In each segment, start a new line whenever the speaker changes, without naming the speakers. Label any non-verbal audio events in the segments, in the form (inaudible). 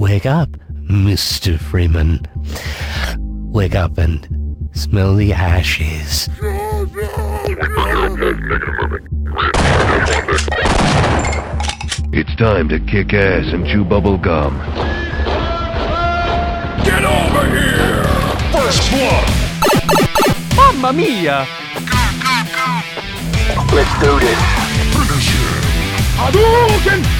Wake up, Mr. Freeman. Wake up and smell the ashes.
It's time to kick ass and chew bubble gum.
Get over here! First blood!
Mamma mia!
Let's do this. Finish him. Hadouken!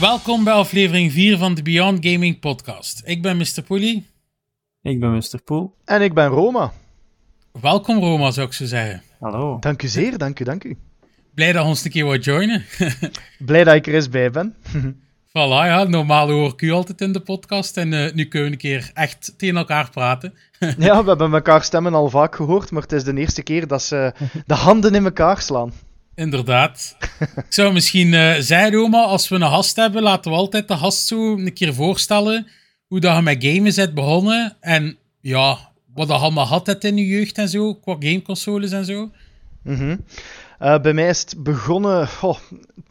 Welkom bij aflevering 4 van de Beyond Gaming Podcast. Ik ben Mr. Poelie.
Ik ben Mr. Poel.
En ik ben Roma.
Welkom Roma, zou ik zo zeggen.
Hallo.
Dank u zeer, dank u, dank u.
Blij dat je ons een keer wat joinen. (laughs)
Blij dat ik er eens bij ben. (laughs)
voilà, ja, normaal hoor ik u altijd in de podcast en eh, nu kunnen we een keer echt tegen elkaar praten.
ja, we hebben elkaar stemmen al vaak gehoord, maar het is de eerste keer dat ze de handen in elkaar slaan.
Inderdaad. ik zou misschien uh, zeggen, Roma, als we een gast hebben, laten we altijd de gast zo een keer voorstellen hoe dat je met gamen bent begonnen en ja, wat allemaal had het in je jeugd en zo, qua gameconsoles en zo.
Mhm. Uh, bij mij is het begonnen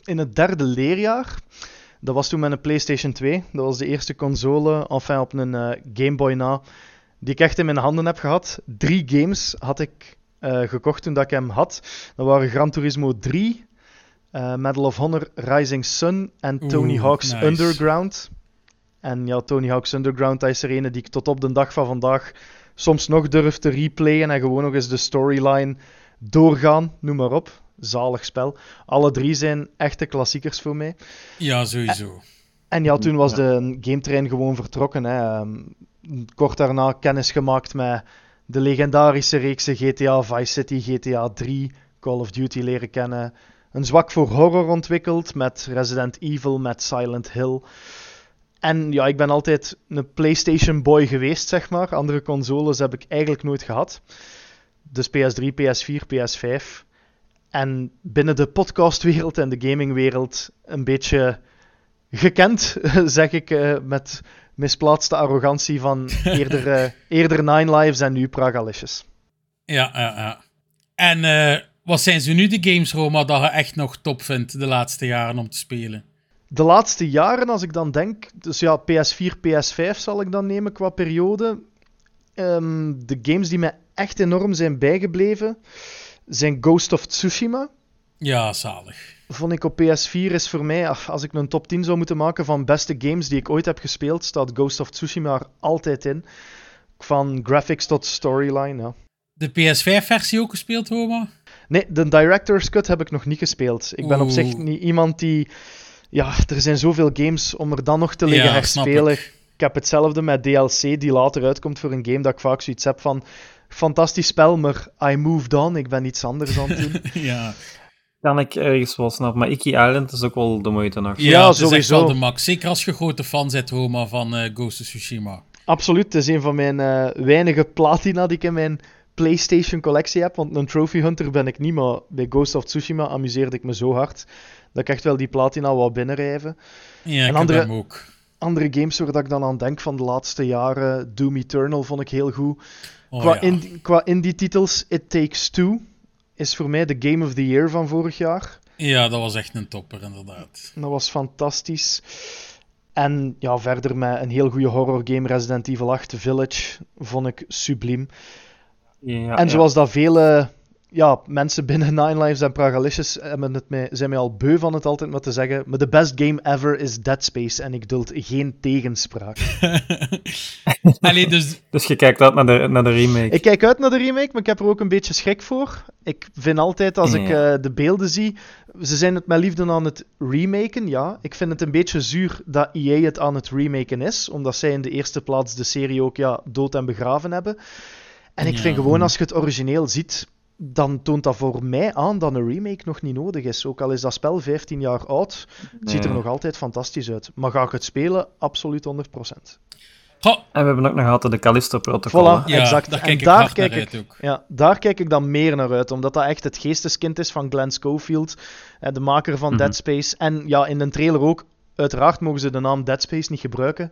in het derde leerjaar. Dat was toen met een PlayStation 2. Dat was de eerste console, enfin op een uh, Game Boy na, die ik echt in mijn handen heb gehad. Drie games had ik gekocht toen dat ik hem had. Dat waren Gran Turismo 3, Medal of Honor Rising Sun en Tony
Oeh,
Hawk's
nice.
Underground. En ja, Tony Hawk's Underground dat is er een die ik tot op de dag van vandaag soms nog durf te replayen en gewoon nog eens de storyline doorgaan, noem maar op. Zalig spel. Alle drie zijn echte klassiekers voor mij.
Ja, sowieso.
En ja, toen was de gametrein gewoon vertrokken. Hè. Um, kort daarna kennis gemaakt met de legendarische reeksen GTA Vice City, GTA 3, Call of Duty leren kennen. Een zwak voor horror ontwikkeld met Resident Evil, met Silent Hill. En ja, ik ben altijd een PlayStation boy geweest, zeg maar. Andere consoles heb ik eigenlijk nooit gehad. Dus PS3, PS4, PS5. En binnen de podcastwereld en de gamingwereld een beetje gekend, (laughs) zeg ik uh, met misplaatste arrogantie van (laughs) eerder, uh, eerder Nine Lives en nu Pragalicious.
Ja, ja, ja. En uh, wat zijn ze nu de games, Roma, dat je echt nog top vindt de laatste jaren om te spelen?
De laatste jaren, als ik dan denk, dus ja, PS4, PS5 zal ik dan nemen qua periode. Um, de games die me echt enorm zijn bijgebleven zijn Ghost of Tsushima.
Ja, zalig.
Vond ik op PS4 is voor mij, als ik een top 10 zou moeten maken van beste games die ik ooit heb gespeeld, staat Ghost of Tsushima er altijd in. Van graphics tot storyline, ja.
De PS5-versie ook gespeeld, Homa?
Nee, de Director's Cut heb ik nog niet gespeeld. Ik ben Oeh. op zich niet iemand die... Ja, er zijn zoveel games om er dan nog te liggen
ja,
herspelen.
Ik.
ik heb hetzelfde met DLC die later uitkomt voor een game dat ik vaak zoiets heb van fantastisch spel, maar I moved on. Ik ben iets anders aan het doen. (laughs)
ja.
Kan ik ergens wel snappen, maar Iki Island is ook wel de moeite nog.
Ja, ja sowieso. wel de max. Zeker als je grote fan bent, Roma, van uh, Ghost of Tsushima.
Absoluut. Het is een van mijn uh, weinige platina die ik in mijn PlayStation collectie heb. Want een trophy hunter ben ik niet, maar bij Ghost of Tsushima amuseerde ik me zo hard dat ik echt wel die platina wou binnenrijven.
Ja,
en
ik andere, ook.
andere games waar ik dan aan denk van de laatste jaren, Doom Eternal vond ik heel goed.
Oh,
qua,
ja.
in, qua indie-titels, It Takes Two is voor mij de Game of the Year van vorig jaar.
Ja, dat was echt een topper, inderdaad.
Dat was fantastisch. En ja, verder met een heel goede horror game, Resident Evil 8 Village, vond ik subliem.
Ja,
en zoals ja. dat vele ja, mensen binnen (laughs) Nine Lives en Pragalicious hebben het mij, zijn mij al beu van het altijd maar te zeggen. Maar de best game ever is Dead Space en ik duld geen tegenspraak. (laughs)
Allee, dus...
dus je kijkt uit naar de, naar de remake?
Ik kijk uit naar de remake, maar ik heb er ook een beetje schrik voor. Ik vind altijd, als ja. ik uh, de beelden zie, ze zijn het met liefde aan het remaken, ja. Ik vind het een beetje zuur dat EA het aan het remaken is, omdat zij in de eerste plaats de serie ook ja, dood en begraven hebben. En ik
Ja.
vind gewoon, als je het origineel ziet, dan toont dat voor mij aan dat een remake nog niet nodig is. Ook al is dat spel 15 jaar oud, het ziet er nog altijd fantastisch uit. Maar ga ik het spelen? Absoluut 100%.
Goh,
En we hebben ook nog altijd de Callisto-protocol.
Voilà.
ja,
exact.
daar
En
kijk ik
daar kijk ik-. Ja, daar kijk ik dan meer naar uit, omdat dat echt het geesteskind is van Glenn Schofield, de maker van
Mhm.
Dead Space. En ja, in de trailer ook, uiteraard mogen ze de naam Dead Space niet gebruiken.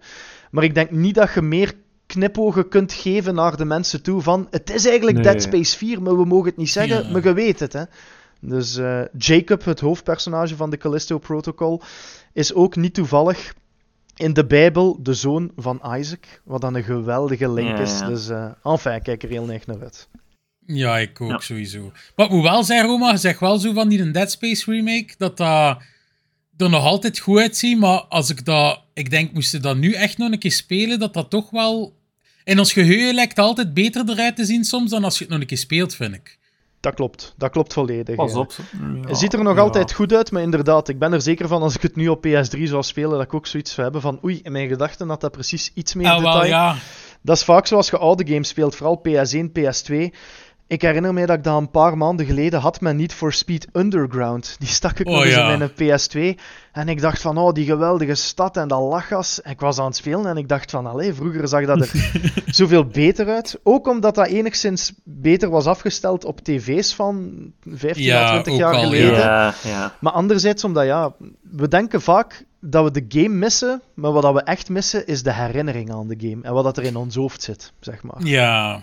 Maar ik denk niet dat je meer knipogen kunt geven naar de mensen toe van het is eigenlijk
Nee.
Dead Space 4, maar we mogen het niet zeggen,
Ja.
maar je weet het. Hè. Dus eh, Jacob, het hoofdpersonage van de Callisto Protocol, is ook niet toevallig in de Bijbel de zoon van Isaac, wat dan een geweldige link
Ja,
is. Dus uh, enfin, ik kijk er heel erg naar uit.
Ja, ik ook
Ja.
sowieso. Maar moet wel zeggen, Roma, je zegt wel zo van die Dead Space remake, dat dat er nog altijd goed uitziet, maar als ik dat... Ik denk, moesten dat nu echt nog een keer spelen, dat dat toch wel... In ons geheugen lijkt het altijd beter eruit te zien soms dan als je het nog een keer speelt, vind ik.
Dat klopt, dat klopt volledig.
Pas
ja.
op.
Het ziet er nog altijd goed uit, maar inderdaad, ik ben er zeker van als ik het nu op PS3 zou spelen, dat ik ook zoiets zou hebben van oei, in mijn gedachten had dat precies iets meer
Ah, wel,
detail.
ja.
Dat is vaak zoals je oude games speelt, vooral PS1, PS2. Ik herinner me dat ik dat een paar maanden geleden had met Need for Speed Underground. Die stak ik
Oh,
nog eens
ja.
in mijn PS2. En ik dacht van, oh, die geweldige stad en dat lachgas. En ik was aan het spelen en ik dacht van, allee, vroeger zag dat er (laughs) zoveel beter uit. Ook omdat dat enigszins beter was afgesteld op tv's van 15
Ja,
à 20
ook
jaar
al,
geleden.
Ja, ja.
Maar anderzijds, omdat ja, we denken vaak dat we de game missen, maar wat dat we echt missen is de herinnering aan de game. En wat dat er in ons hoofd zit, zeg maar.
Ja.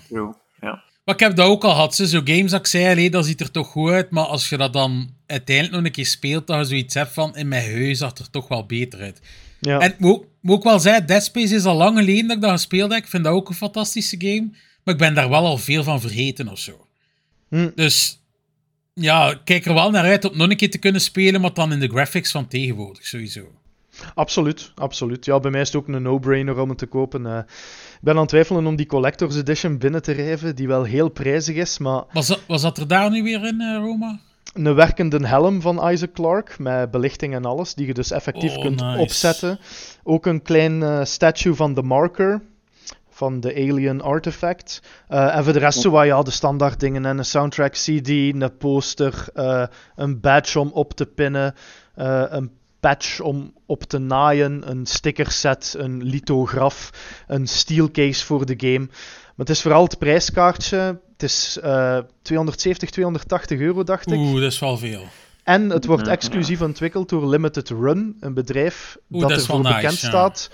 Ja.
Maar ik heb dat ook al gehad. Zo Zo games dat ik zei, allee, dat ziet er toch goed uit. Maar als je dat dan uiteindelijk nog een keer speelt, dat je zoiets hebt van, in mijn huis zag er toch wel beter uit.
Ja.
En ik moet ook- moet ook wel zeggen, Dead Space is al lang geleden dat ik dat gespeeld heb. Ik vind dat ook een fantastische game. Maar ik ben daar wel al veel van vergeten of zo.
Hm.
Dus ja, ik kijk er wel naar uit om nog een keer te kunnen spelen, maar dan in de graphics van tegenwoordig, sowieso.
Absoluut, absoluut. Ja, bij mij is het ook een no-brainer om het te kopen. Eh, ik ben aan het twijfelen om die Collector's Edition binnen te rijven, die wel heel prijzig is, maar
Was dat, was dat er daar nu weer in, eh, Roma?
een werkende helm van Isaac Clarke, met belichting en alles, die je dus effectief
Oh,
kunt
nice.
opzetten. Ook een klein eh, statue van The Marker, van de Alien Artifact. Eh, en voor de rest zo wat, ja, de standaard dingen. En een soundtrack CD, een poster, een badge om op te pinnen, eh, een patch om op te naaien, een stickerset, een lithograf, een steelcase voor de game. Maar het is vooral het prijskaartje. Het is eh 270, 280 euro, dacht ik.
Oeh, dat is wel veel.
En het wordt
Ja,
exclusief ontwikkeld door Limited Run, een bedrijf
Oeh,
dat
dat is
ervoor
nice,
bekend
ja.
staat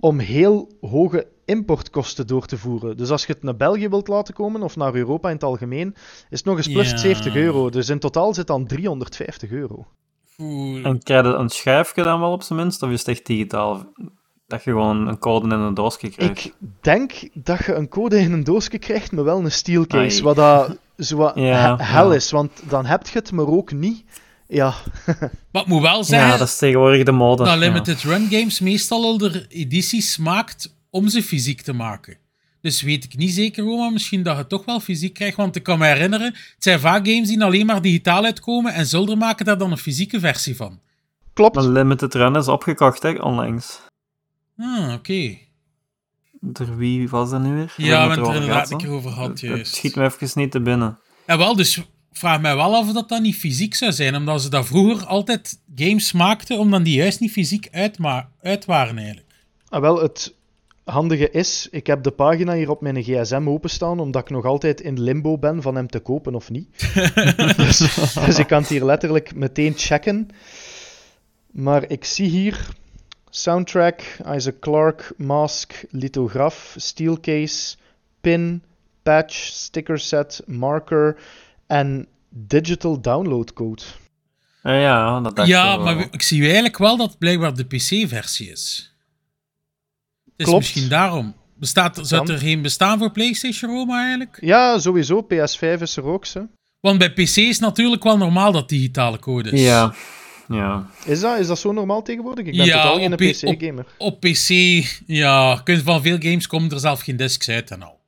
om heel hoge importkosten door te voeren. Dus als je het naar België wilt laten komen, of naar Europa in het algemeen, is het nog eens plus
Ja.
70 euro. Dus in totaal zit dan 350 euro.
Oeh,
En krijg je een schijfje dan wel op zijn minst? Of is het echt digitaal? Dat je gewoon een code in een doosje krijgt?
Ik denk dat je een code in een doosje krijgt, maar wel een steelcase,
Ai.
wat dat zo wat
Ja,
hel
ja.
is. Want dan heb je het, maar ook niet. Ja, (laughs)
maar ik moet wel zeggen,
Ja, dat is tegenwoordig de mode.
dat
ja.
Limited Run Games meestal al de edities maakt om ze fysiek te maken. Dus weet ik niet zeker, Roma, misschien dat je het toch wel fysiek krijgt. Want ik kan me herinneren, het zijn vaak games die alleen maar digitaal uitkomen en Zulder maken daar dan een fysieke versie van.
klopt.
Maar Limited Run is opgekocht, hè, onlangs.
Ah, oké.
Door wie was dat nu weer?
Ja, we
hebben
het er
over
inderdaad
gehad,
een keer over gehad,
Het- schiet me even niet te binnen.
En wel, dus vraag mij wel af of dat dan niet fysiek zou zijn, omdat ze dat vroeger altijd games maakten, omdat die juist niet fysiek uitma uit waren eigenlijk.
Ah, wel, het handige is, ik heb de pagina hier op mijn gsm openstaan, omdat ik nog altijd in limbo ben van hem te kopen of niet. (laughs) dus, dus ik kan het hier letterlijk meteen checken. Maar ik zie hier soundtrack, Isaac Clarke, mask, lithograf, steelcase, pin, patch, sticker set, marker en digital download code.
Ah, ja, dat
Ja, maar ik zie eigenlijk wel dat het blijkbaar de PC-versie is. Is
Klopt.
misschien daarom. Bestaat, zou er geen bestaan voor PlayStation Roma eigenlijk?
Ja, sowieso, PS5 is er ook, zo.
Want bij PC is natuurlijk wel normaal dat digitale code is.
Ja, ja.
Is dat, is dat zo normaal tegenwoordig? Ik ben
Ja,
totaal geen
op
PC-gamer.
Op PC, ja, van veel games komen er zelf geen discs uit en al.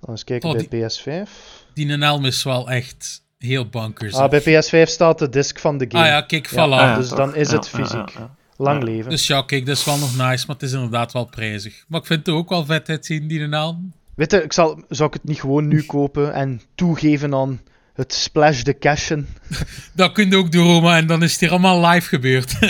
Dan eens kijken
Oh,
bij PS5.
Die Elm is wel echt heel bankers.
Ah, bij PS5 staat de disc van de game.
Ah ja, kijk, voilà.
Ja,
Ah, ja,
dus
toch.
dan is
Ja,
het
ja,
fysiek. Lang leven.
Dus ja, kijk, dat is wel nog nice, maar het is inderdaad wel prijzig. Maar ik vind het ook wel vet uitzien, die Elm.
Weet je, ik zal, zou ik het niet gewoon nu kopen en toegeven aan het splash de cashen? (laughs)
Dat kun je ook doen, Roma, en dan is het hier allemaal live gebeurd. (laughs)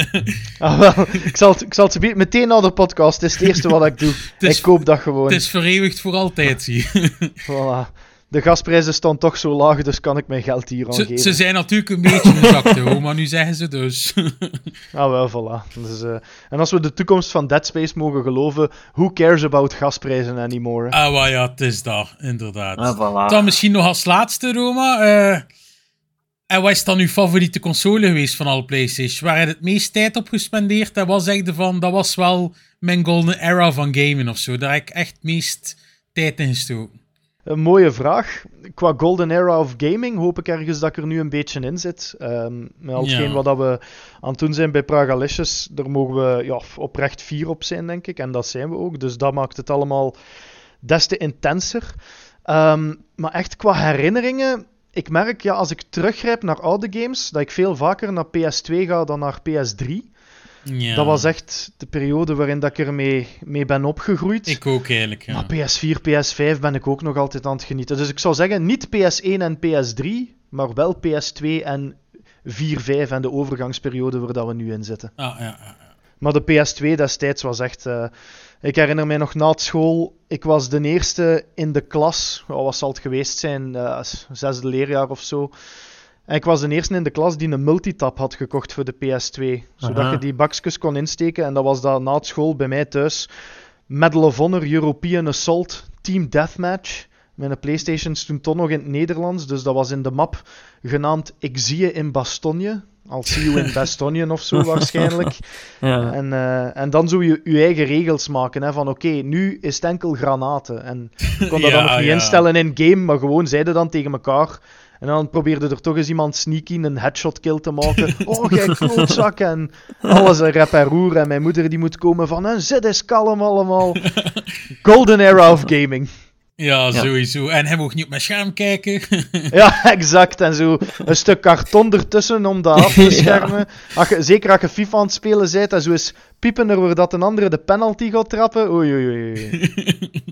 Ah, wel, ik zal het, ik zal het meteen na de podcast. Het is het eerste wat ik doe. (laughs)
is-
ik koop dat gewoon.
het is vereeuwigd voor altijd, zie je.
Voilà. De gasprijzen staan toch zo laag, dus kan ik mijn geld hier aan
Ze,
geven.
ze zijn natuurlijk een beetje gezakt, hoor, maar nu zeggen ze dus. (laughs)
Ah, wel, voilà. Dus, eh, en als we de toekomst van Dead Space mogen geloven, who cares about gasprijzen anymore?
ah, ja, het is dat, inderdaad.
Ah, voilà.
Dan misschien nog als laatste, Roma. eh, en wat is dan uw favoriete console geweest van alle PlayStation? Waar heb je het meest tijd op gespendeerd? En wat zegde van, dat was wel mijn golden era van gamen of zo. Daar heb ik echt het meest tijd in gestoken.
Een mooie vraag. Qua Golden Era of Gaming hoop ik ergens dat ik er nu een beetje in zit. Ehm met al hetgeen
Ja.
wat dat we aan het doen zijn bij Pragalicious, daar mogen we ja, oprecht vier op zijn, denk ik. En dat zijn we ook. Dus dat maakt het allemaal des te intenser. Ehm, maar echt qua herinneringen, ik merk ja, als ik teruggrijp naar oude games, dat ik veel vaker naar PS2 ga dan naar PS3.
Ja.
Dat was echt de periode waarin dat ik ermee mee ben opgegroeid.
Ik ook eigenlijk, ja.
Maar PS4, PS5 ben ik ook nog altijd aan het genieten. Dus ik zou zeggen, niet PS1 en PS3, maar wel PS2 en 4, 5 en de overgangsperiode waar dat we nu in zitten.
Ah, ja, ja.
Maar de PS2 destijds was echt... eh, ik herinner mij nog na het school, ik was de eerste in de klas, wat zal het geweest zijn, eh, zesde leerjaar of zo. En ik was de eerste in de klas die een multitap had gekocht voor de PS2. Zodat
Aha.
je die bakjes kon insteken. En dat was dat na het school bij mij thuis. Medal of Honor, European Assault, Team Deathmatch. Mijn PlayStation stond toen nog in het Nederlands, dus dat was in de map genaamd Ik zie je in Bastogne. I'll see you in (laughs) Bastogne of zo waarschijnlijk. (laughs)
Ja.
En, eh, en dan zou je je eigen regels maken. Hè, van oké, nu is het enkel granaten. En ik kon dat (laughs)
Ja,
dan nog niet
ja.
instellen in game, maar gewoon zeiden dan tegen elkaar. En dan probeerde er toch eens iemand sneaky een headshot kill te maken. (laughs) Oh, jij klootzak. En alles een rep en roer. En mijn moeder die moet komen van, "Eh, zit eens kalm allemaal. (laughs) Golden era of gaming.
Ja, sowieso. En hij mocht niet op mijn scherm kijken. (laughs)
Ja, exact. En zo een stuk karton ertussen om dat af te (laughs) schermen. Als je, zeker als je FIFA aan het spelen bent en zo is piepen er dat een andere de penalty gaat trappen. Oei, oei, oei.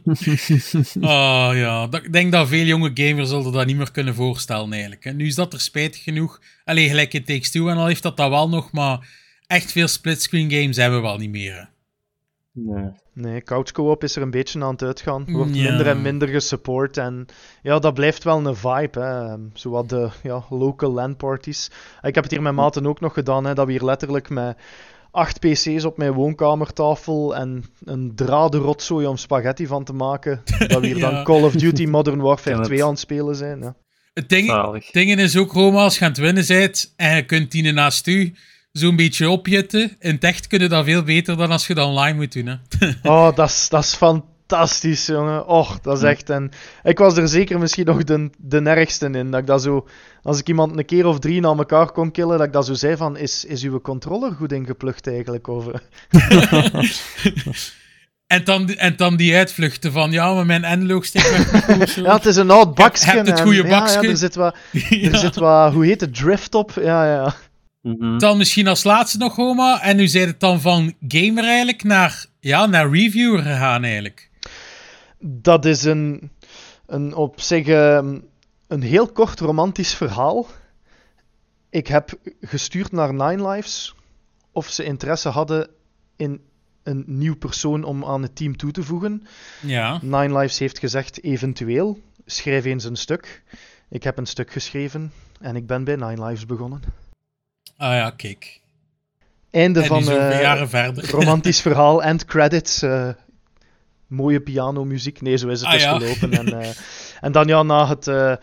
(laughs)
Ah ja, dat- ik denk dat veel jonge gamers zullen dat niet meer kunnen voorstellen eigenlijk. hè. Nu is dat er spijtig genoeg. Alleen gelijk in Takes Two en al heeft dat dat wel nog, maar echt veel splitscreen games hebben we wel niet meer. hè.
Nee.
Nee, couch co-op is er een beetje aan het uitgaan. Wordt
Ja.
minder en minder gesupport. En ja, dat blijft wel een vibe. Hè. Zowat de ja, local LAN parties. Ik heb het hier met maten ook nog gedaan. Hè, dat we hier letterlijk met acht PC's op mijn woonkamertafel en een draden rotzooi om spaghetti van te maken. (laughs) Dat we hier
Ja.
dan Call of Duty Modern Warfare
Ken het.
2 aan het spelen zijn. Ja.
Het ding, dingen is ook, Roma, als je aan het winnen bent en je kunt die naast u zo'n beetje opjutten. In het echt kun je dat veel beter dan als je dat online moet doen. Hè. (laughs)
Oh, dat is, dat is fantastisch, jongen. Och, dat is echt... En ik was er zeker misschien nog de, de ergste in. Dat ik dat zo... Als ik iemand een keer of drie na elkaar kon killen, dat ik dat zo zei van... Is, is uw controller goed ingeplucht eigenlijk? Of, (laughs) (laughs)
En dan, en dan die uitvluchten van, ja, maar mijn of zo.
ja, het is een oud bakje.
hebt het goede
ja, ja,
bakje.
er zit wat...
Ja.
Er zit wat... Hoe heet het? Drift op? Ja, ja.
Mhm.
Dan misschien als laatste nog, Roma. En nu zei het dan van gamer eigenlijk naar, ja, naar reviewer gegaan eigenlijk.
Dat is een, een op zich ehm, een heel kort romantisch verhaal. Ik heb gestuurd naar Nine Lives of ze interesse hadden in een nieuw persoon om aan het team toe te voegen.
Ja.
Nine Lives heeft gezegd eventueel, schrijf eens een stuk. Ik heb een stuk geschreven en ik ben bij Nine Lives begonnen.
Ah ja, kijk.
Einde
En
van eh,
jaren verder. (laughs)
romantisch verhaal, end credits. eh, mooie pianomuziek. Nee, zo is het
Ah,
dus
ja.
gelopen. En, (laughs) eh, en dan ja, na het eh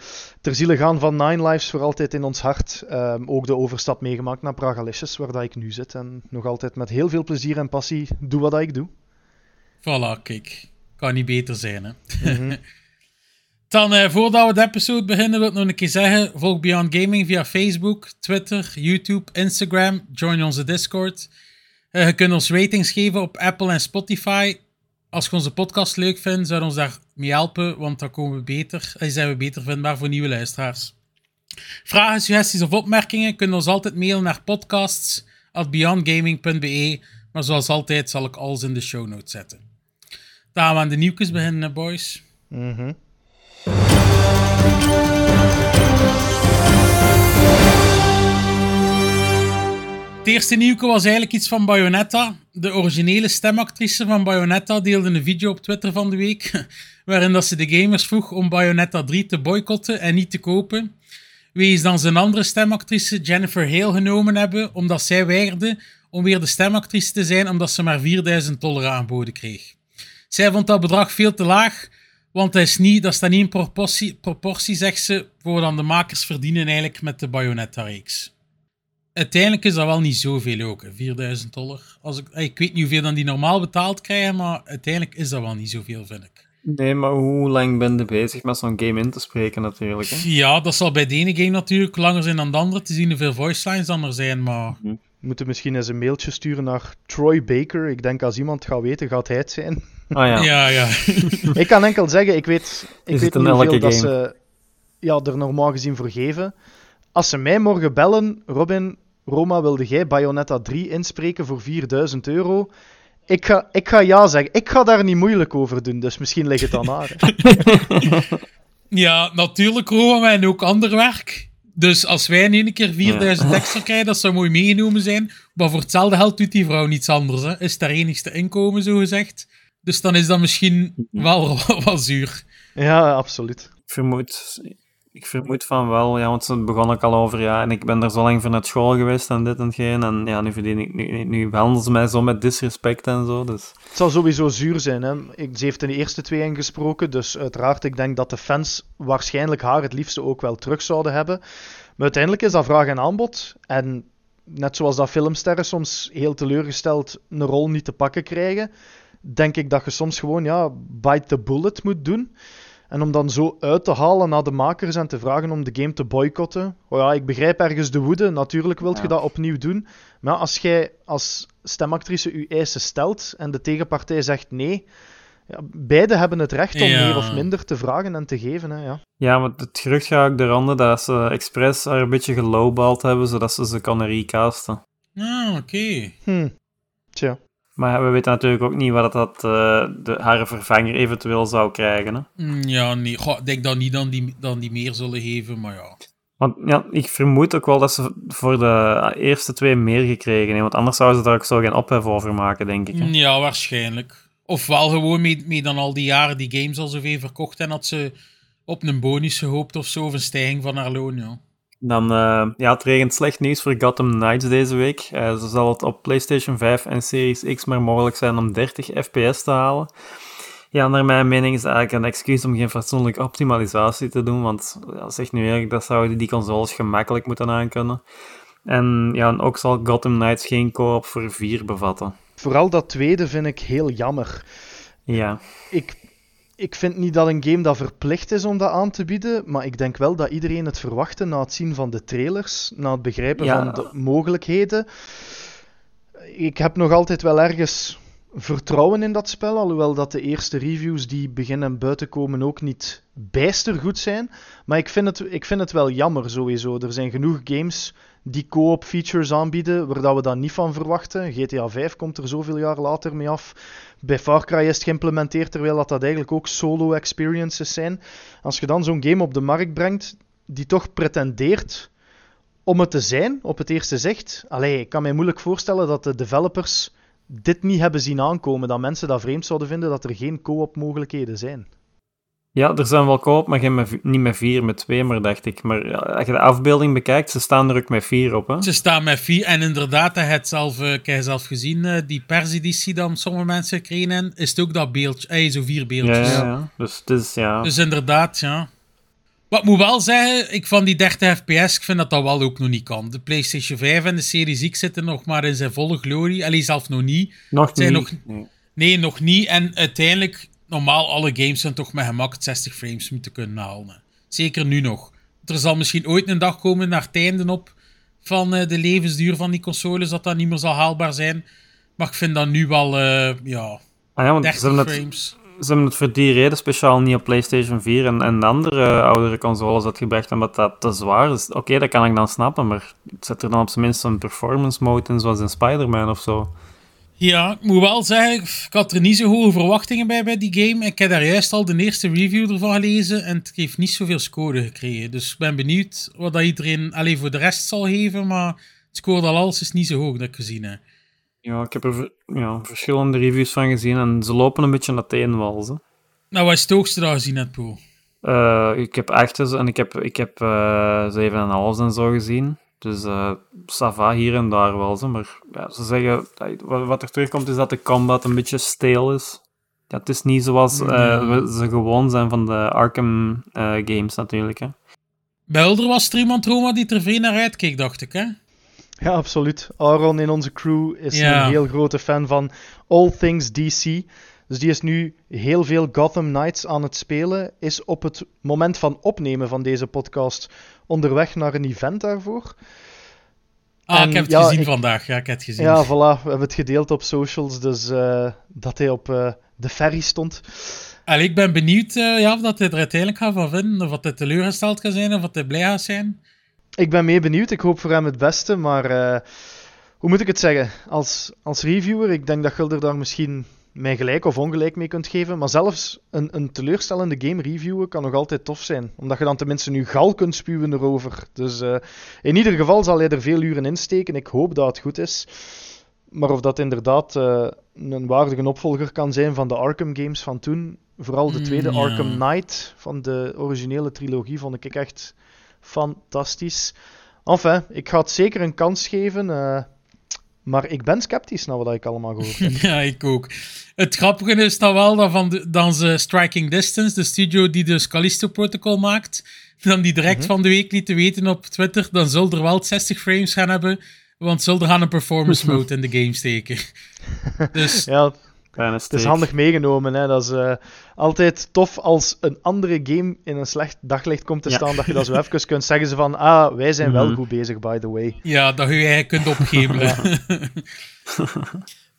ter ziele gaan van Nine Lives voor altijd in ons hart, ehm, ook de overstap meegemaakt naar Pragalicious, waar dat ik nu zit. En nog altijd met heel veel plezier en passie doe wat dat ik doe.
Voilà, kijk. Kan niet beter zijn, hè.
Mhm. (laughs)
Dan, eh, voordat we de episode beginnen, wil ik nog een keer zeggen: volg Beyond Gaming via Facebook, Twitter, YouTube, Instagram. Join onze Discord. Eh, je kunt ons ratings geven op Apple en Spotify. Als je onze podcast leuk vindt, zou ons daar mee helpen, want dan komen we beter, eh, zijn we beter vindbaar voor nieuwe luisteraars. Vragen, suggesties of opmerkingen kunnen ons altijd mailen naar podcasts.beyondgaming.be. Maar zoals altijd zal ik alles in de show notes zetten. Dan gaan we aan de nieuwtjes beginnen, boys.
Mhm.
Het eerste nieuwke was eigenlijk iets van Bayonetta. De originele stemactrice van Bayonetta deelde een video op Twitter van de week, (laughs) waarin dat ze de gamers vroeg om Bayonetta 3 te boycotten en niet te kopen. Wees dan zijn andere stemactrice Jennifer Hale genomen hebben, omdat zij weigerde om weer de stemactrice te zijn, omdat ze maar 4000 dollar aangeboden kreeg. Zij vond dat bedrag veel te laag, want dat, is niet, dat staat niet in proportie, proportie, zegt ze, voor dan de makers verdienen eigenlijk met de Bayonetta-reeks. Uiteindelijk is dat wel niet zoveel ook, hè, 4000 dollar. Als ik, ik weet niet hoeveel dan die normaal betaald krijgen, maar uiteindelijk is dat wel niet zoveel, vind ik.
Nee, maar hoe lang ben je bezig met zo'n game in te spreken natuurlijk? Hè?
Ja, dat zal bij de ene game natuurlijk langer zijn dan de andere, te zien hoeveel voice lines dan er zijn, maar...
We moeten misschien eens een mailtje sturen naar Troy Baker. Ik denk als iemand gaat weten, gaat hij het zijn.
Ah ja.
Ja, ja. (laughs)
ik kan enkel zeggen, ik weet, ik weet niet hoeveel dat ze ja, er normaal gezien voor geven. Als ze mij morgen bellen, Robin, Roma, wilde jij Bayonetta 3 inspreken voor 4000 euro? Ik ga, ik ga ja zeggen. Ik ga daar niet moeilijk over doen, dus misschien ligt het aan haar. (laughs)
Ja, natuurlijk horen wij en ook ander werk. Dus als wij in één keer 4000 extra krijgen, dat zou mooi meegenomen zijn. Maar voor hetzelfde geld doet die vrouw niets anders. Hè. Is het haar enigste inkomen, zo gezegd. Dus dan is dat misschien wel (laughs) wat zuur.
ja, absoluut.
Ik vermoed, ik vermoed van wel, ja, want ze begon ook al over, ja, en ik ben er zo lang voor naar school geweest en dit en geen, en ja, nu verdien ik, nu, nu behandelen ze mij zo met disrespect en zo, dus...
Het zal sowieso zuur zijn. Hè. Ik, ze heeft in de eerste twee ingesproken, dus uiteraard, ik denk dat de fans waarschijnlijk haar het liefste ook wel terug zouden hebben. Maar uiteindelijk is dat vraag en aanbod. En net zoals dat filmsterren soms heel teleurgesteld een rol niet te pakken krijgen, denk ik dat je soms gewoon, ja, bite the bullet moet doen. En om dan zo uit te halen naar de makers en te vragen om de game te boycotten. Oh ja, ik begrijp ergens de woede. Natuurlijk wilt je dat opnieuw doen. Maar als jij als stemactrice je eisen stelt en de tegenpartij zegt nee, ja, beide hebben het recht om
Ja.
meer of minder te vragen en te geven. Hè, ja.
Ja, want het gerucht gaat ook de ronde dat ze expres haar een beetje gelowbald hebben, zodat ze ze kan recasten.
Ah, oké.
Hm. Tja.
Maar we weten natuurlijk ook niet wat dat eh, de, haar vervanger eventueel zou krijgen, hè.
Mm, Ja, nee. Ik denk dat niet dan die, dan die meer zullen geven, maar ja.
Want ja, ik vermoed ook wel dat ze voor de eerste twee meer gekregen hebben, want anders zouden ze daar ook zo geen ophef over maken, denk ik. hè.
Ja, waarschijnlijk. Ofwel gewoon mee, mee dan al die jaren die games al zoveel verkocht en had ze op een bonus gehoopt of zo, of een stijging van haar loon, ja.
Dan, eh, ja, het regent slecht nieuws voor Gotham Knights deze week. Eh, zo zal het op PlayStation 5 en Series X maar mogelijk zijn om 30 fps te halen. Ja, naar mijn mening is het eigenlijk een excuus om geen fatsoenlijke optimalisatie te doen, want ja, zeg nu eerlijk, dat zouden die consoles gemakkelijk moeten aankunnen. En ja, en ook zal Gotham Knights geen co-op voor 4 bevatten.
Vooral dat tweede vind ik heel jammer.
Ja,
Ik, ik vind niet dat een game dat verplicht is om dat aan te bieden, maar ik denk wel dat iedereen het verwachtte na het zien van de trailers, na het begrijpen
Ja.
van de mogelijkheden. Ik heb nog altijd wel ergens vertrouwen in dat spel, alhoewel dat de eerste reviews die beginnen buiten komen ook niet bijster goed zijn. Maar ik vind het, ik vind het wel jammer sowieso. Er zijn genoeg games die co-op features aanbieden waar dat we dat niet van verwachten. GTA 5 komt er zoveel jaar later mee af. Bij Far Cry is het geïmplementeerd, terwijl dat, dat eigenlijk ook solo experiences zijn. Als je dan zo'n game op de markt brengt die toch pretendeert om het te zijn, op het eerste zicht. Allee, ik kan mij moeilijk voorstellen dat de developers dit niet hebben zien aankomen. Dat mensen dat vreemd zouden vinden dat er geen co-op mogelijkheden zijn.
Ja er zijn wel co-op, maar geen met, niet met 4, met 2 maar dacht ik. Maar ja, als je de afbeelding bekijkt, ze staan er ook met 4 op, hè.
Ze staan met vier. En inderdaad, hij het zelf, eh, ik heb zelf gezien, eh, die perseditie dan sommige mensen kregen, en is het ook dat beeldje, eh, zo vier beeldjes.
ja, ja. Dus het is, ja...
Dus inderdaad, ja. Wat moet wel zeggen, ik van die 30 fps, ik vind dat dat wel ook nog niet kan. De PlayStation 5 en de Series X zitten nog maar in zijn volle glorie. Allee, zelf nog niet.
nog niet.
nog-
Nee.
Nee, nog niet. En uiteindelijk, normaal alle games zijn toch met gemak 60 frames moeten kunnen halen. Zeker nu nog. Er zal misschien ooit een dag komen naar het einde op van eh, de levensduur van die consoles, dat dat niet meer zal haalbaar zijn. Maar ik vind dat nu wel, eh, ja,
Ah ja, want
30
ze hebben, het, ze hebben het voor die reden speciaal niet op PlayStation 4 en, en andere oudere consoles uitgebracht, omdat dat te zwaar is. Oké, dat kan ik dan snappen, maar zet er dan op zijn minst een performance mode in, zoals in Spider-Man of zo.
Ja, ik moet wel zeggen, ik had er niet zo hoge verwachtingen bij bij die game. Ik heb daar juist al de eerste review ervan gelezen en het heeft niet zoveel score gekregen. Dus ik ben benieuwd wat dat iedereen alleen voor de rest zal geven, maar het scoorde al alles is niet zo hoog dat ik gezien heb.
Ja, ik heb er ja, verschillende reviews van gezien en ze lopen een beetje uiteenwals. hè.
Nou, wat is het hoogste dat je gezien hebt, Poel?
Eh, ik heb achtjes en ik heb, ik heb eh 7,5 en zo gezien. Dus eh Sava hier en daar wel. Zo. Maar ja, ze zeggen, dat- wat er terugkomt is dat de combat een beetje steel is. Ja, het is niet zoals eh,
Ja.
we- ze gewoon zijn van de Arkham eh, games natuurlijk. Hè.
Bij was er iemand, Roma, die er veel naar uitkeek, dacht ik, hè?
Ja, absoluut. Aaron in onze crew is
Ja.
een heel grote fan van all things DC. Dus die is nu heel veel Gotham Knights aan het spelen. Is op het moment van opnemen van deze podcast onderweg naar een event daarvoor.
Ah,
En
ik heb het
ja,
gezien
ik-
vandaag. Ja, ik heb het gezien.
Ja, voilà. We hebben het gedeeld op socials. Dus eh, dat hij op eh, de ferry stond.
Allee, ik ben benieuwd eh, ja, of dat hij er uiteindelijk gaat van vinden. Of dat hij teleurgesteld kan zijn, of dat hij blij gaat zijn.
Ik ben mee benieuwd. Ik hoop voor hem het beste. Maar hoe moet ik het zeggen? Als, als reviewer, ik denk dat Gulder daar misschien mij gelijk of ongelijk mee kunt geven. Maar zelfs een, een teleurstellende game reviewen kan nog altijd tof zijn. Omdat je dan tenminste nu gal kunt spuwen erover. Dus eh, in ieder geval zal hij er veel uren in steken. Ik hoop dat het goed is. Maar of dat inderdaad eh, een waardige opvolger kan zijn van de Arkham games van toen. Vooral de
Mm,
tweede
ja.
Arkham Knight van de originele trilogie vond ik echt fantastisch. Enfin, ik ga het zeker een kans geven. eh, maar ik ben sceptisch naar wat ik allemaal gehoord heb. (laughs)
ja, ik ook. Het grappige is dan wel dat van de, dan ze Striking Distance, de studio die de Callisto Protocol maakt, dan die direct
Mhm.
van de week lieten weten op Twitter, dan zullen er wel 60 frames gaan hebben, want zullen gaan een performance (laughs) mode in de game steken. (laughs) Dus
ja, het
steek.
is handig meegenomen. Hè. Dat is eh, altijd tof als een andere game in een slecht daglicht komt te
Ja.
staan. Dat je dat zo (laughs) even kunt zeggen ze van, ah, wij zijn wel
Mhm.
goed bezig, by the way.
ja, dat je je eigenlijk kunt opgemelen. (laughs)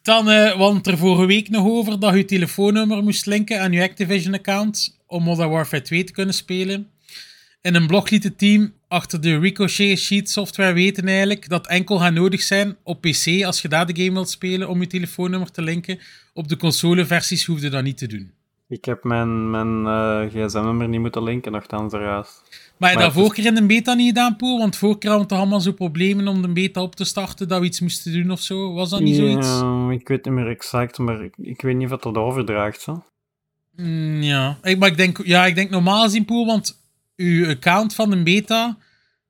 Dan, eh want er vorige week nog over dat je telefoonnummer moest linken aan je Activision-account om Modern Warfare 2 te kunnen spelen. In een blog liet het team achter de Ricochet Sheet software weten eigenlijk dat enkel gaat nodig zijn op PC als je daar de game wilt spelen om je telefoonnummer te linken. Op de consoleversies hoefde dat niet te doen.
Ik heb mijn, mijn eh, gsm-nummer niet moeten linken, nogthans eruit.
Maar je
Maar
dat vorige keer in de beta niet gedaan, Poel? Want vorige keer hadden we toch allemaal zo problemen om de beta op te starten, dat we iets moesten doen of zo? Was dat niet zoiets?
Ja, ik weet niet meer exact, maar ik, ik weet niet wat dat overdraagt. Zo.
Mm, ja, ik, maar ik denk, ja, ik denk normaal gezien, Poel, want uw account van de beta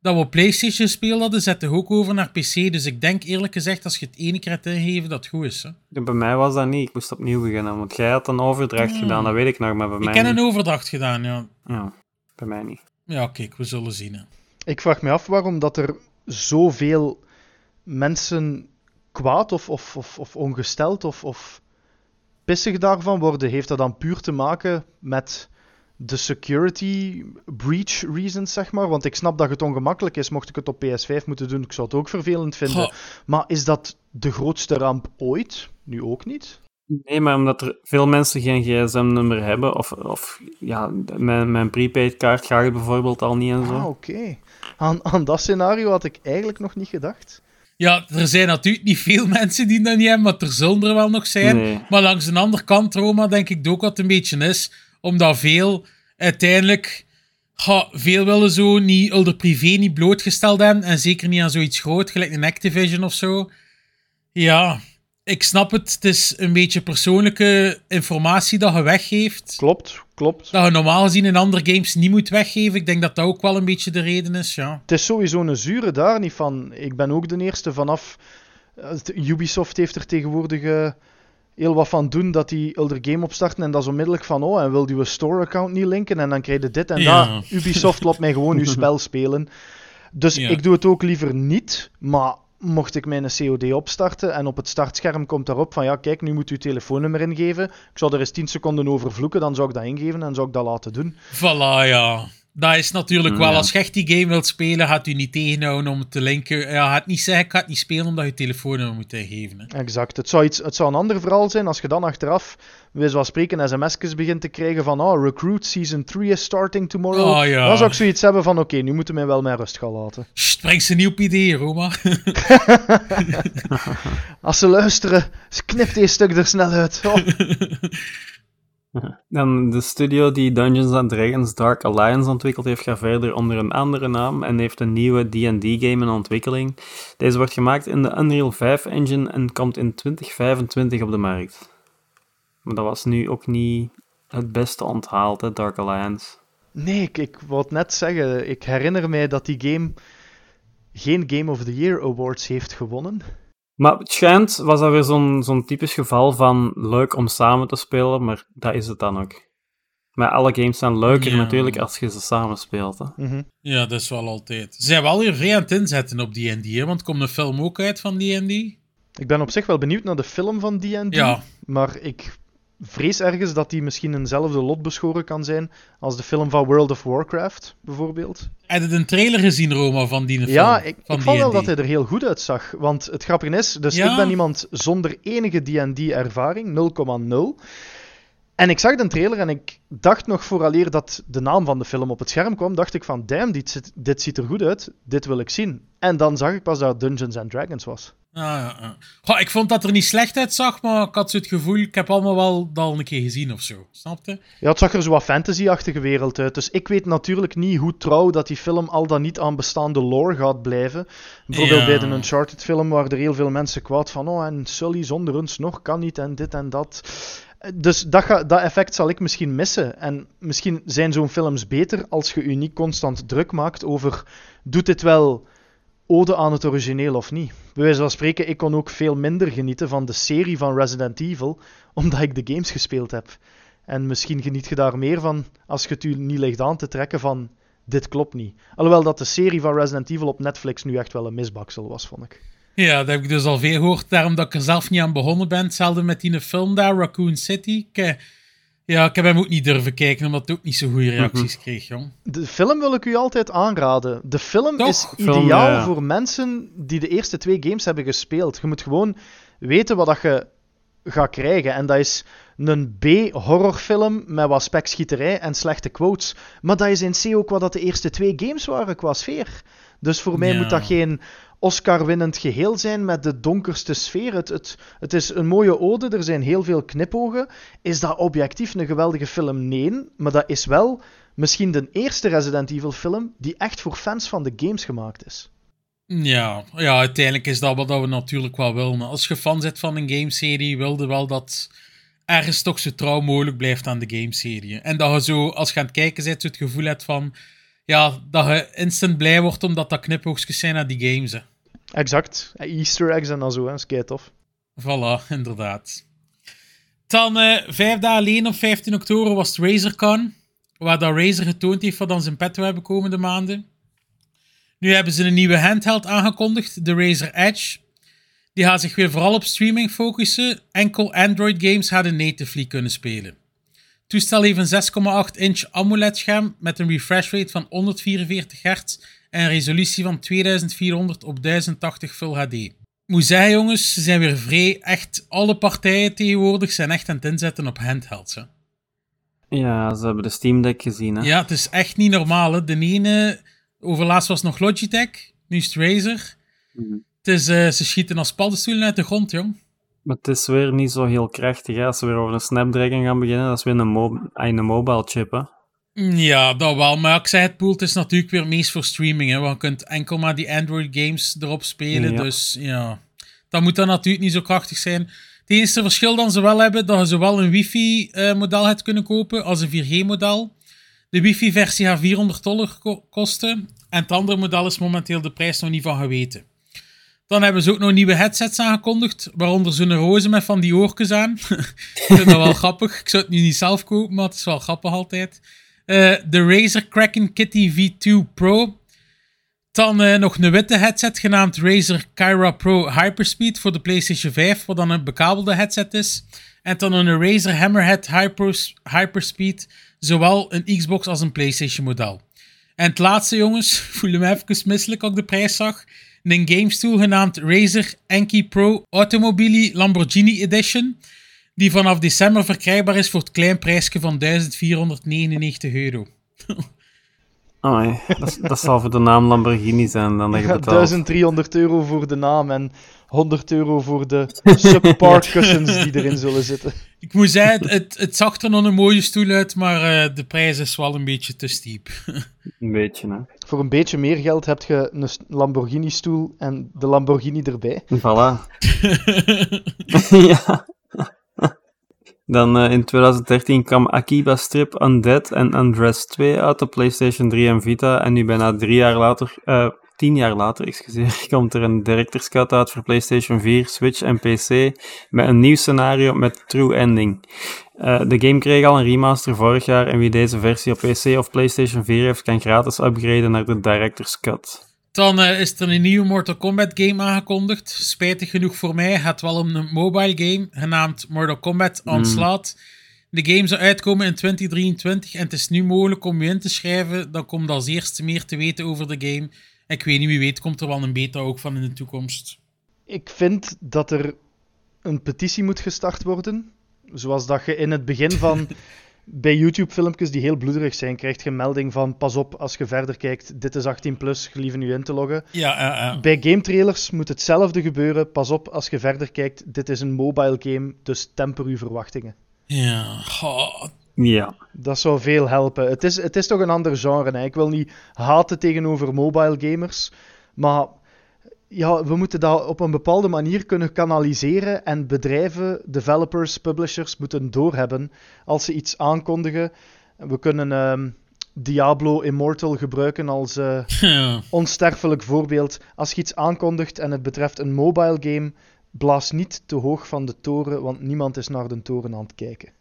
dat we op PlayStation spelen hadden, zette ook over naar PC. Dus ik denk eerlijk gezegd, als je het ene keer hebt ingegeven, dat het goed is. Hè?
Ja, Bij mij was dat niet, ik moest opnieuw beginnen. Want jij had een overdracht
Hmm.
gedaan, dat weet ik nog, maar bij
Ik
mij
heb een overdracht gedaan, ja.
Ja, bij mij niet.
Ja, kijk, we zullen zien. Hè.
Ik vraag me af waarom dat er zoveel mensen kwaad of, of, of, of ongesteld of, of pissig daarvan worden. Heeft dat dan puur te maken met de security breach reasons, zeg maar? Want ik snap dat het ongemakkelijk is, mocht ik het op PS5 moeten doen. Ik zou het ook vervelend vinden.
Goh,
Maar is dat de grootste ramp ooit? Nu ook niet?
Nee, maar omdat er veel mensen geen gsm-nummer hebben, of, of ja, mijn, mijn prepaid-kaart gaat bijvoorbeeld al niet en zo.
Ah, oké. Aan, aan dat scenario had ik eigenlijk nog niet gedacht.
Ja, er zijn natuurlijk niet veel mensen die dat niet hebben, maar er zullen er wel nog zijn.
Nee.
Maar langs de andere kant, Roma, denk ik ook dat het een beetje is. Omdat veel uiteindelijk... ga, veel willen zo niet ulder privé niet blootgesteld hebben. En zeker niet aan zoiets groot, gelijk een Activision of zo. Ja, ik snap het. Het is een beetje persoonlijke informatie dat je weggeeft.
Klopt, klopt.
Dat je normaal gezien in andere games niet moet weggeven. Ik denk dat dat ook wel een beetje de reden is, ja.
Het is sowieso een zure daar niet van. Ik ben ook de eerste vanaf. Ubisoft heeft er tegenwoordig eh, heel wat van doen dat die Elder Game opstarten en dat is onmiddellijk van oh, en wil je store-account niet linken en dan krijg je dit en
Ja.
dat. Ubisoft laat mij gewoon uw (laughs) spel spelen. Dus
Ja.
ik doe het ook liever niet, maar mocht ik mijn COD opstarten en op het startscherm komt daarop van ja, kijk, nu moet u uw telefoonnummer ingeven. Ik zou er eens 10 seconden over vloeken, dan zou ik dat ingeven en zou ik dat laten doen.
Voilà, ja. Dat is natuurlijk wel,
Ja.
als je echt die game wilt spelen, gaat u niet tegenhouden om het te linken. Ja, gaat niet zeggen, ik ga het niet spelen omdat je telefoonnummer moet ingeven. Hè.
Exact. Het zou, iets, het zou een ander verhaal zijn als je dan achteraf, wij zoals spreken, sms'jes begint te krijgen van oh, Recruit Season 3 is starting tomorrow.
Oh, ja.
Dan zou ik zoiets hebben van oké, nu moeten we mij wel mijn rust gaan laten.
Sst, breng ze niet op ideeën, Roma. (laughs)
Als ze luisteren, knip deze stuk er snel uit. Oh. (laughs)
Dan de studio die Dungeons and Dragons Dark Alliance ontwikkeld heeft, gaat verder onder een andere naam en heeft een nieuwe D&D-game in ontwikkeling. Deze wordt gemaakt in de Unreal 5 engine en komt in 2025 op de markt. Maar dat was nu ook niet het beste onthaald, hè, Dark Alliance.
Nee, ik, ik wou het net zeggen. Ik herinner mij dat die game geen Game of the Year Awards heeft gewonnen.
Maar het schijnt, was dat weer zo'n zo'n typisch geval van leuk om samen te spelen, maar dat is het dan ook. Maar alle games zijn leuker
Ja.
natuurlijk als je ze samen speelt. Hè.
Mhm.
Ja, dat is wel altijd. Ze zijn wel weer vrij aan het inzetten op D&D, hè, want komt een film ook uit van D&D?
Ik ben op zich wel benieuwd naar de film van D&D,
Ja.
maar ik vrees ergens dat die misschien eenzelfde lot beschoren kan zijn als de film van World of Warcraft, bijvoorbeeld.
Heb je een trailer gezien, Roma, van die film?
Ja, ik,
van
ik vond wel dat hij er heel goed uitzag. Want het grappige is, dus
Ja.
ik ben iemand zonder enige D&D-ervaring, 0,0. En ik zag de trailer en ik dacht nog vooraleer dat de naam van de film op het scherm kwam, dacht ik van, damn, dit, dit ziet er goed uit, dit wil ik zien. En dan zag ik pas dat Dungeons and Dragons was.
Ja, ja. Goh, ik vond dat er niet slecht uitzag, maar ik had zo het gevoel, ik heb allemaal wel dat al een keer gezien of zo. Snapte?
Ja, het zag er zo wat fantasy-achtige wereld uit. Dus ik weet natuurlijk niet hoe trouw dat die film al dan niet aan bestaande lore gaat blijven. Bijvoorbeeld
Ja.
bij de Uncharted-film waren er heel veel mensen kwaad van oh, en Sully zonder ons nog kan niet en dit en dat. Dus dat, ga, dat effect zal ik misschien missen. En misschien zijn zo'n films beter als je je niet constant druk maakt over doet dit wel ode aan het origineel of niet. Bij wijze van spreken, ik kon ook veel minder genieten van de serie van Resident Evil, (laughs) omdat ik de games gespeeld heb. En misschien geniet je daar meer van als je het u niet ligt aan te trekken van dit klopt niet. Alhoewel dat de serie van Resident Evil op Netflix nu echt wel een misbaksel was, vond ik.
Ja, dat heb ik dus al veel gehoord, daarom dat ik er zelf niet aan begonnen ben. Hetzelfde met die film daar, Raccoon City. Ik, eh, ja, ik heb hem ook niet durven kijken, omdat het ook niet zo goede reacties kreeg, jong.
De film wil ik u altijd aanraden. De film
Toch?
is
Film,
ideaal
ja.
voor mensen die de eerste twee games hebben gespeeld. Je moet gewoon weten wat dat je gaat krijgen. En dat is een B-horrorfilm met wat spekschieterij en slechte quotes. Maar dat is in C ook wat dat de eerste twee games waren qua sfeer. Dus voor mij
Ja.
moet dat geen Oscar-winnend geheel zijn met de donkerste sfeer. Het, het, het is een mooie ode, er zijn heel veel knipogen. Is dat objectief een geweldige film? Nee, maar dat is wel misschien de eerste Resident Evil film die echt voor fans van de games gemaakt is.
Ja, ja, uiteindelijk is dat wat we natuurlijk wel willen. Als je fan bent van een gameserie, wilde wel dat ergens toch zo trouw mogelijk blijft aan de gameserie. En dat je zo, als je aan kijken bent, zo het gevoel hebt van... Ja, dat je instant blij wordt omdat dat knipoogjes zijn naar die games. Hè.
Exact. Easter eggs en dan zo, hè. Dat is kei tof.
Voilà, inderdaad. Dan eh, vijf dagen alleen op 15 oktober was het RazerCon, waar dat Razer getoond heeft wat dan zijn petto hebben komende maanden. Nu hebben ze een nieuwe handheld aangekondigd, de Razer Edge. Die gaat zich weer vooral op streaming focussen. Enkel Android games hadden natively kunnen spelen. Toestel heeft een 6,8 inch AMOLED-scherm met een refresh rate van 144 Hz en een resolutie van 2400 op 1080 Full HD. Moet zeggen, jongens, ze zijn weer vrij. Echt, alle partijen tegenwoordig zijn echt aan het inzetten op handhelds. Hè.
Ja, ze hebben de Steam Deck gezien. Hè?
Ja, het is echt niet normaal. Hè. De ene, overlaatst was nog Logitech, nu is het Razer.
Mhm.
Het is, eh, ze schieten als paddenstoelen uit de grond, jong.
Maar het is weer niet zo heel krachtig. Hè? Als we weer over een Snapdragon gaan beginnen, dat is weer een, mo een mobile chip. Hè?
Ja, dat wel. Maar ik zei het, Pool, het is natuurlijk weer meest voor streaming. Hè, want je kunt enkel maar die Android games erop spelen.
Ja.
Dus ja, dat moet dan natuurlijk niet zo krachtig zijn. Het enige verschil dat ze wel hebben, dat je zowel een wifi-model hebt kunnen kopen als een 4G-model. De wifi-versie gaat 400 dollar ko- kosten. En het andere model is momenteel de prijs nog niet van geweten. Dan hebben ze ook nog nieuwe headsets aangekondigd, waaronder zo'n roze met van die oortjes aan. (laughs) ik vind dat wel (laughs) grappig. Ik zou het nu niet zelf kopen, maar het is wel grappig altijd. Eh, de Razer Kraken Kitty V2 Pro. Dan eh, nog een witte headset genaamd Razer Kyra Pro Hyperspeed voor de PlayStation 5, wat dan een bekabelde headset is. En dan een Razer Hammerhead Hyper, Hyperspeed, zowel een Xbox als een PlayStation model. En het laatste, jongens, (laughs) voelde me even misselijk als ik de prijs zag. Een gamestool genaamd Razer Enki Pro Automobili Lamborghini Edition, die vanaf december verkrijgbaar is voor het klein prijsje van 1499 euro. (laughs)
Amai, dat, dat zal voor de naam Lamborghini zijn dan dat je betaalt.
1300 euro voor de naam en 100 euro voor de (laughs) subpart cussons die erin zullen zitten.
Ik moet zeggen, het, het zag er nog een mooie stoel uit, maar eh, de prijs is wel een beetje te steep. (laughs)
Een beetje, hè.
Voor een beetje meer geld heb je een Lamborghini-stoel en de Lamborghini erbij.
Voilà. (laughs) ja. Dan eh, in 2013 kwam Akiba Strip Undead en Undressed 2 uit op PlayStation 3 en Vita. En nu bijna drie jaar later, eh tien jaar later, excuseer, (laughs) komt er een director's cut uit voor PlayStation 4, Switch en PC. Met een nieuw scenario met True Ending. Eh, de game kreeg al een remaster vorig jaar en wie deze versie op PC of PlayStation 4 heeft, kan gratis upgraden naar de director's cut.
Dan eh, is er een nieuwe Mortal Kombat game aangekondigd. Spijtig genoeg voor mij gaat wel om een mobile game genaamd Mortal Kombat Onslaught. De game zou uitkomen in 2023 en het is nu mogelijk om je in te schrijven. Dan komt als eerste meer te weten over de game. Ik weet niet, wie weet komt er wel een beta ook van in de toekomst.
Ik vind dat er een petitie moet gestart worden. Zoals dat je in het begin van (laughs) bij YouTube-filmpjes die heel bloederig zijn, krijgt je een melding van pas op als je verder kijkt, dit is 18 plus, gelieve nu in te loggen.
Ja.
Bij game trailers moet hetzelfde gebeuren. Pas op als je verder kijkt, dit is een mobile game, dus temper uw verwachtingen.
Ja, goh,
Ja.
Dat zou veel helpen. Het is, het is toch een ander genre. Hè? Ik wil niet haten tegenover mobile gamers, maar ja, we moeten dat op een bepaalde manier kunnen kanaliseren en bedrijven, developers, publishers moeten doorhebben als ze iets aankondigen. We kunnen ehm, Diablo Immortal gebruiken als eh, (laughs)
ja.
onsterfelijk voorbeeld. Als je iets aankondigt en het betreft een mobile game, blaas niet te hoog van de toren, want niemand is naar de toren aan het kijken.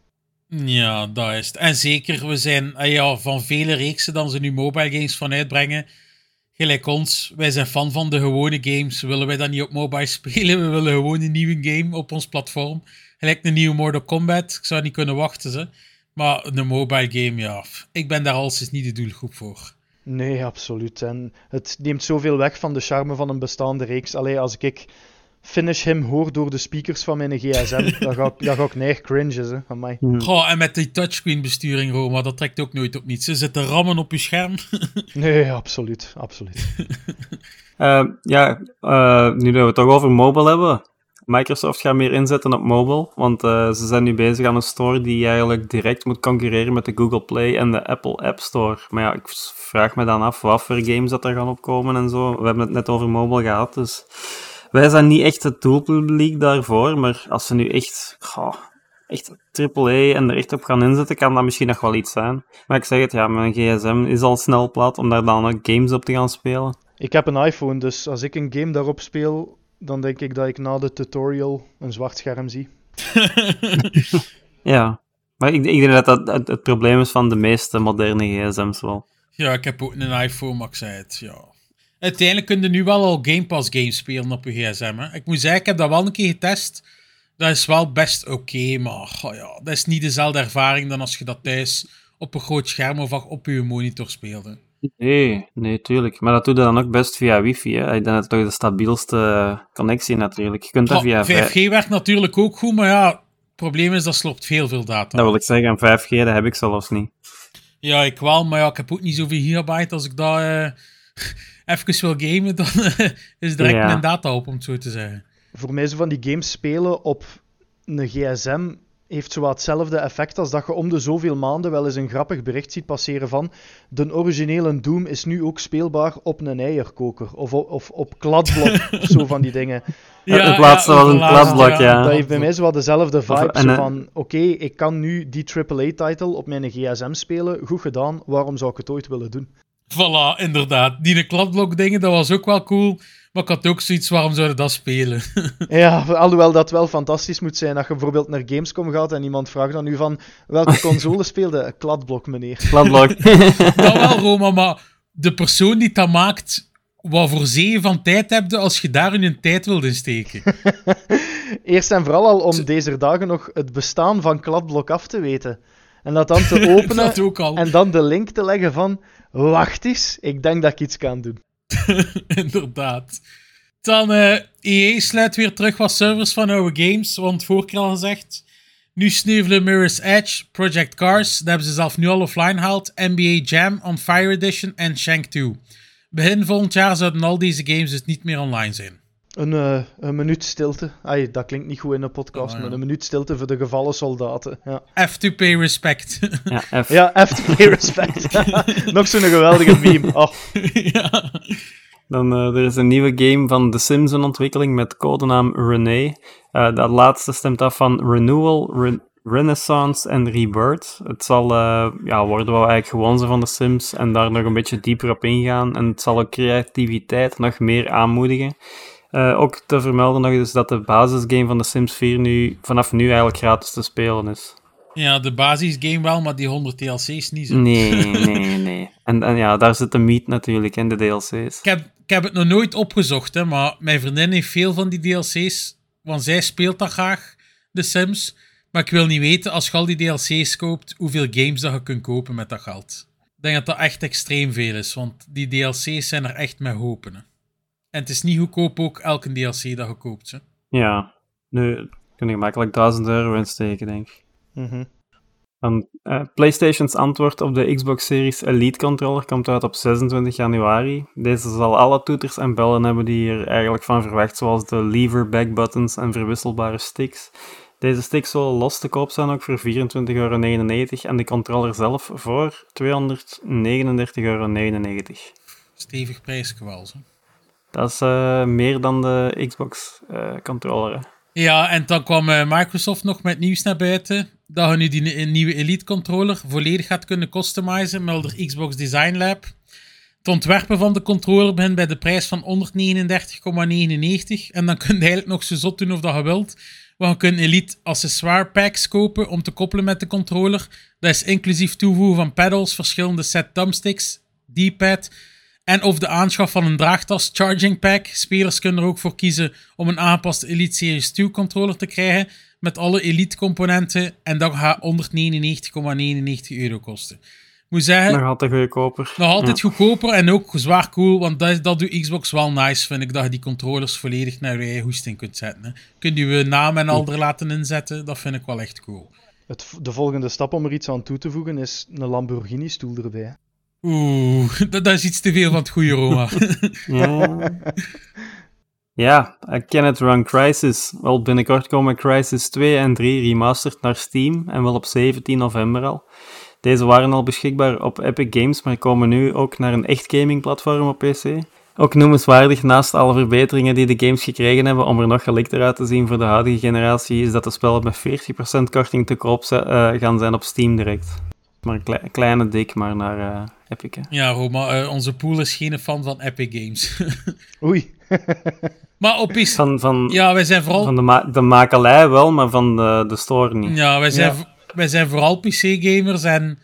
Ja, dat is het. En zeker, we zijn ah ja, van vele reeksen dan ze nu mobile games van uitbrengen. Gelijk ons, wij zijn fan van de gewone games. Willen wij dat niet op mobile (laughs) spelen? We willen gewoon een nieuwe game op ons platform. Gelijk een nieuwe Mortal Kombat. Ik zou niet kunnen wachten, ze. Maar een mobile game, ja. Ik ben daar alles niet de doelgroep voor.
Nee, absoluut. En het neemt zoveel weg van de charme van een bestaande reeks. Allee, als ik Finish Him hoor door de speakers van mijn gsm, (laughs) dan ga ik, dan ga ik neig cringen, hè, van mij.
Goh, en met die touchscreen besturing, Roma, dat trekt ook nooit op niets. Ze zitten rammen op je scherm. (laughs)
Nee, absoluut, absoluut. (laughs)
Eh, ja, eh, nu dat we het toch over mobile hebben. Microsoft gaat meer inzetten op mobile, want eh, ze zijn nu bezig aan een store die eigenlijk direct moet concurreren met de Google Play en de Apple App Store. Maar ja, ik vraag me dan af wat voor games dat er gaan opkomen en zo. We hebben het net over mobile gehad, dus wij zijn niet echt het doelpubliek daarvoor, maar als ze nu echt, goh, echt AAA en er echt op gaan inzetten, kan dat misschien nog wel iets zijn. Maar ik zeg het, ja, mijn gsm is al snel plat om daar dan ook games op te gaan spelen.
Ik heb een iPhone, dus als ik een game daarop speel, dan denk ik dat ik na de tutorial een zwart scherm zie. (laughs)
Ja, maar ik, ik denk dat dat het, het probleem is van de meeste moderne gsm's wel.
Ja, ik heb ook een iPhone, maar ik zei het, ja. Uiteindelijk kun je nu wel al Game Pass games spelen op je gsm. Hè. Ik moet zeggen, ik heb dat wel een keer getest. Dat is wel best oké, maar ja, dat is niet dezelfde ervaring dan als je dat thuis op een groot scherm of op je monitor speelde.
Nee, nee, tuurlijk. Maar dat doe je dan ook best via wifi. Hè. Ik denk dat het toch de stabielste connectie natuurlijk. Je kunt dat via...
Goh, 5G werkt natuurlijk ook goed, maar ja, het probleem is dat slopt veel, veel data.
Dat wil ik zeggen, 5G, dat heb ik zelfs niet.
Ja, ik wel, maar ja, ik heb ook niet zoveel gigabyte. Als ik dat eh, (laughs) even wil gamen, dan eh, is direct
Ja.
mijn data op, om het zo te zeggen.
Voor mij zo van die games spelen op een gsm heeft zo wat hetzelfde effect als dat je om de zoveel maanden wel eens een grappig bericht ziet passeren van de originele Doom is nu ook speelbaar op een eierkoker of, op- of op kladblok, (laughs) zo van die dingen.
het laatste was een kladblok, ja.
Dat heeft bij mij zo wat dezelfde vibe.
en,
zo
eh,
van, oké, ik kan nu die AAA-title op mijn gsm spelen. Goed gedaan, waarom zou ik het ooit willen doen?
Voilà, inderdaad. Die kladblok dingen, dat was ook wel cool. Maar ik had ook zoiets, waarom zouden dat spelen? (laughs)
Ja, alhoewel dat wel fantastisch moet zijn dat je bijvoorbeeld naar Gamescom gaat en iemand vraagt dan u van welke console (laughs) speelde? Kladblok, meneer.
Kladblok. (laughs)
dat wel, Roma, maar de persoon die dat maakt, wat voor zeeën van tijd heb je als je daar hun tijd wilt insteken?
Eerst en vooral al om deze dagen nog het bestaan van Kladblok af te weten. En dat dan te openen (laughs) en dan de link te leggen van wacht eens, ik denk dat ik iets kan doen. (laughs)
inderdaad. Dan, eh EA sluit weer terug wat servers van oude games, want vorige al gezegd. Nu sneuvelen Mirror's Edge, Project Cars, dat hebben ze zelf nu al offline gehaald, NBA Jam, On Fire Edition en Shank 2. Begin volgend jaar zouden al deze games dus niet meer online zijn.
Een, eh, een minuut stilte. Ai, dat klinkt niet goed in een podcast,
Oh, ja.
maar een minuut stilte voor de gevallen soldaten. Ja,
Have to pay respect. (laughs)
Ja, F.
ja FTP respect. (laughs) Nog zo'n geweldige meme. Oh, (laughs)
ja.
Dan, eh, er is een nieuwe game van The Sims in ontwikkeling met codenaam Renee. Eh, dat laatste stemt af van Renewal, Re- Renaissance en Rebirth. Het zal eh, ja, worden wat we eigenlijk gewoon zijn van The Sims en daar nog een beetje dieper op ingaan. En het zal ook creativiteit nog meer aanmoedigen. Eh, ook te vermelden nog is dat de basisgame van The Sims 4 nu, vanaf nu eigenlijk gratis te spelen is.
ja, de basisgame wel, maar die 100 DLC's niet zo.
Nee, (laughs) nee, nee. En, en ja, daar zit de meat natuurlijk in, de DLC's.
Ik heb, ik heb het nog nooit opgezocht, hè, maar mijn vriendin heeft veel van die DLC's, want zij speelt dat graag, de Sims. Maar ik wil niet weten, als je al die DLC's koopt, hoeveel games dat je kunt kopen met dat geld. Ik denk dat dat echt extreem veel is, want die DLC's zijn er echt met hopen. hè. En het is niet goedkoop ook elke DLC dat je koopt. Hè.
Ja, nu kun je gemakkelijk 1000 euro insteken, denk ik.
mhm.
Dan, eh, PlayStation's antwoord op de Xbox Series Elite controller komt uit op 26 januari. Deze zal alle toeters en bellen hebben die je er eigenlijk van verwacht, zoals de lever, back buttons en verwisselbare sticks. Deze sticks zullen los te koop zijn ook voor 24,99 euro en de controller zelf voor 239,99 euro.
Stevig prijsje wel.
Dat is eh, meer dan de Xbox eh.
Ja, en dan kwam eh, Microsoft nog met nieuws naar buiten. Dat je nu die ni- nieuwe Elite controller volledig gaat kunnen customizen met de Xbox Design Lab. Het ontwerpen van de controller begint bij de prijs van 139,99. En dan (laughs) kun je eigenlijk nog zo zot doen of dat je wilt. Want je kunt Elite accessoire packs kopen om te koppelen met de controller. Dat is inclusief toevoegen van pedals, verschillende set thumbsticks, D-pad en of de aanschaf van een draagtas charging pack. Spelers kunnen er ook voor kiezen om een aangepaste Elite Series 2 controller te krijgen met alle Elite componenten en dat gaat 199,99 euro kosten. Ik moet zeggen,
Nog altijd goedkoper.
nog altijd goedkoper en ook zwaar cool, want dat, dat doet Xbox wel nice, vind ik, dat je die controllers volledig naar je eigen hoesting kunt zetten. Hè. Kun je je naam en al er laten inzetten, dat vind ik wel echt cool.
Het, de volgende stap om er iets aan toe te voegen is een Lamborghini-stoel erbij.
Oeh, dat, dat is iets te veel van het goede Roma. (laughs)
Ja. ja, I Cannot Run Crisis. Wel, binnenkort komen Crisis 2 en 3 remastered naar Steam en wel op 17 november al. Deze waren al beschikbaar op Epic Games, maar komen nu ook naar een echt gamingplatform op PC. Ook noemenswaardig, naast alle verbeteringen die de games gekregen hebben om er nog gelikter uit te zien voor de huidige generatie, is dat de spellen met 40% korting te koop eh, gaan zijn op Steam direct. Maar een klei- kleine dik, maar naar eh, Epic. hè.
ja, Roma, eh, onze pool is geen fan van Epic Games. (laughs)
Oei. (laughs)
maar op is...
Van, van,
Ja, wij zijn vooral...
van de, ma de makelij wel, maar van de, de store niet.
Ja, wij zijn,
Ja.
wij zijn vooral PC-gamers en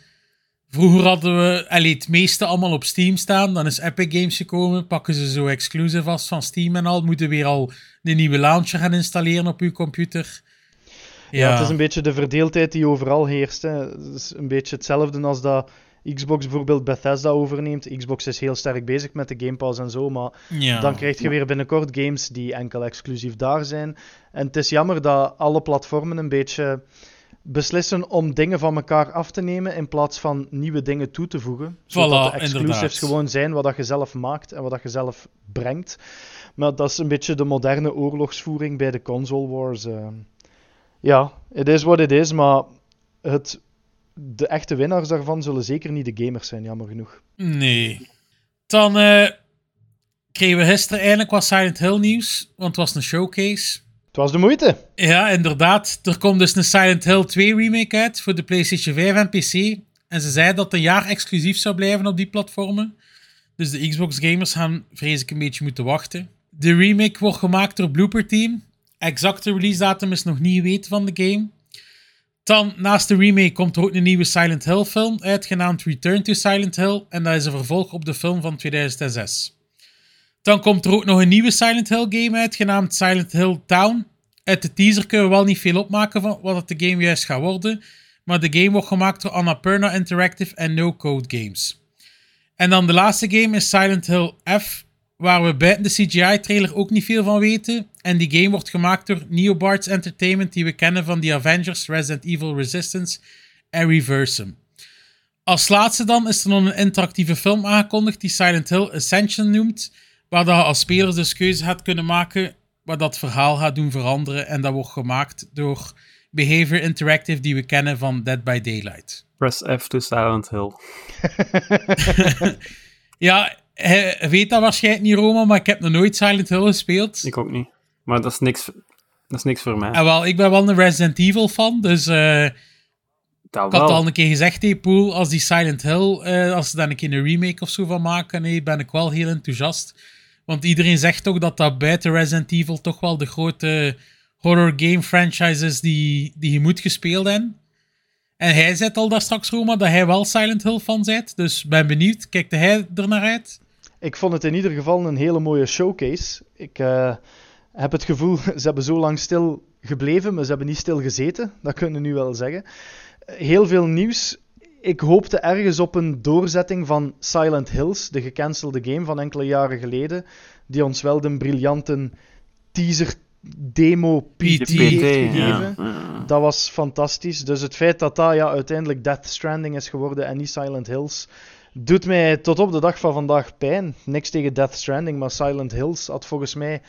vroeger hadden we allee, het meeste allemaal op Steam staan. Dan is Epic Games gekomen, pakken ze zo exclusive vast van Steam en al. Moeten weer al de nieuwe launcher gaan installeren op uw computer. Ja,
het is een beetje de verdeeldheid die overal heerst. Hè. Het is een beetje hetzelfde als dat Xbox bijvoorbeeld Bethesda overneemt. Xbox is heel sterk bezig met de Game Pass en zo, maar
ja.
dan krijg je weer binnenkort games die enkel exclusief daar zijn. En het is jammer dat alle platformen een beetje beslissen om dingen van elkaar af te nemen in plaats van nieuwe dingen toe te voegen. Zodat
Voilà,
de exclusives gewoon zijn wat dat je zelf maakt en wat dat je zelf brengt. Maar dat is een beetje de moderne oorlogsvoering bij de console wars. eh. Ja, het is wat het is, maar het, de echte winnaars daarvan zullen zeker niet de gamers zijn, jammer genoeg.
Nee. Dan eh, kregen we gisteren eindelijk wat Silent Hill nieuws, want het was een showcase.
Het was de moeite.
Ja, inderdaad. Er komt dus een Silent Hill 2 remake uit voor de PlayStation 5 en PC. En ze zei dat het een jaar exclusief zou blijven op die platformen. Dus de Xbox gamers gaan, vrees ik, een beetje moeten wachten. De remake wordt gemaakt door Blooper Team. Exacte release datum is nog niet weten van de game. Dan, naast de remake, komt er ook een nieuwe Silent Hill film uit, genaamd Return to Silent Hill. En dat is een vervolg op de film van 2006. Dan komt er ook nog een nieuwe Silent Hill game uit, genaamd Silent Hill Town. Uit de teaser kunnen we wel niet veel opmaken van wat het de game juist gaat worden. Maar de game wordt gemaakt door Annapurna Interactive en No Code Games. En dan de laatste game is Silent Hill F. waar we buiten de CGI-trailer ook niet veel van weten. En die game wordt gemaakt door Neobards Entertainment, die we kennen van The Avengers, Resident Evil Resistance en Reversum. Als laatste dan is er nog een interactieve film aangekondigd die Silent Hill Ascension noemt, waar je als speler dus keuze gaat kunnen maken waar dat verhaal gaat doen veranderen. En dat wordt gemaakt door Behavior Interactive, die we kennen van Dead by Daylight.
Press F to Silent Hill. (laughs) (laughs)
Ja, hij weet dat waarschijnlijk niet, Roma, maar ik heb nog nooit Silent Hill gespeeld.
Ik ook niet. Maar dat is niks, dat is niks voor mij.
En wel, ik ben wel een Resident Evil fan, dus eh,
Dat
ik had
wel.
al een keer gezegd, hey, Poel, als die Silent Hill, eh, als ze daar een keer een remake of zo van maken, nee, ben ik wel heel enthousiast. Want iedereen zegt toch dat dat buiten Resident Evil toch wel de grote horror game franchise is die, die je moet gespeeld hebben. En hij zei al daar straks, Roma, dat hij wel Silent Hill fan bent. Dus ben benieuwd, kijkt hij er naar uit?
Ik vond het in ieder geval een hele mooie showcase. Ik eh, heb het gevoel, (laughs) ze hebben zo lang stil gebleven, maar ze hebben niet stil gezeten. Dat kunnen we nu wel zeggen. Heel veel nieuws. Ik hoopte ergens op een doorzetting van Silent Hills, de gecancelde game van enkele jaren geleden, die ons wel de briljante teaser demo PT,
PT,
heeft gegeven.
Ja.
Dat was fantastisch. Dus het feit dat dat ja, uiteindelijk Death Stranding is geworden en niet Silent Hills, doet mij tot op de dag van vandaag pijn. Niks tegen Death Stranding, maar Silent Hills had volgens mij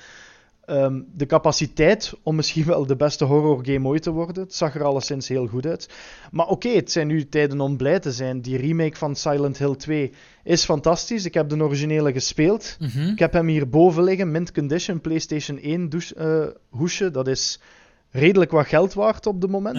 ehm, de capaciteit om misschien wel de beste horror game ooit te worden. Het zag er alleszins heel goed uit. Maar oké, het zijn nu tijden om blij te zijn. Die remake van Silent Hill 2 is fantastisch. Ik heb de originele gespeeld.
Mhm.
Ik heb hem hier boven liggen, mint condition, PlayStation 1 douche, eh, hoesje. Dat is redelijk wat geld waard op het moment.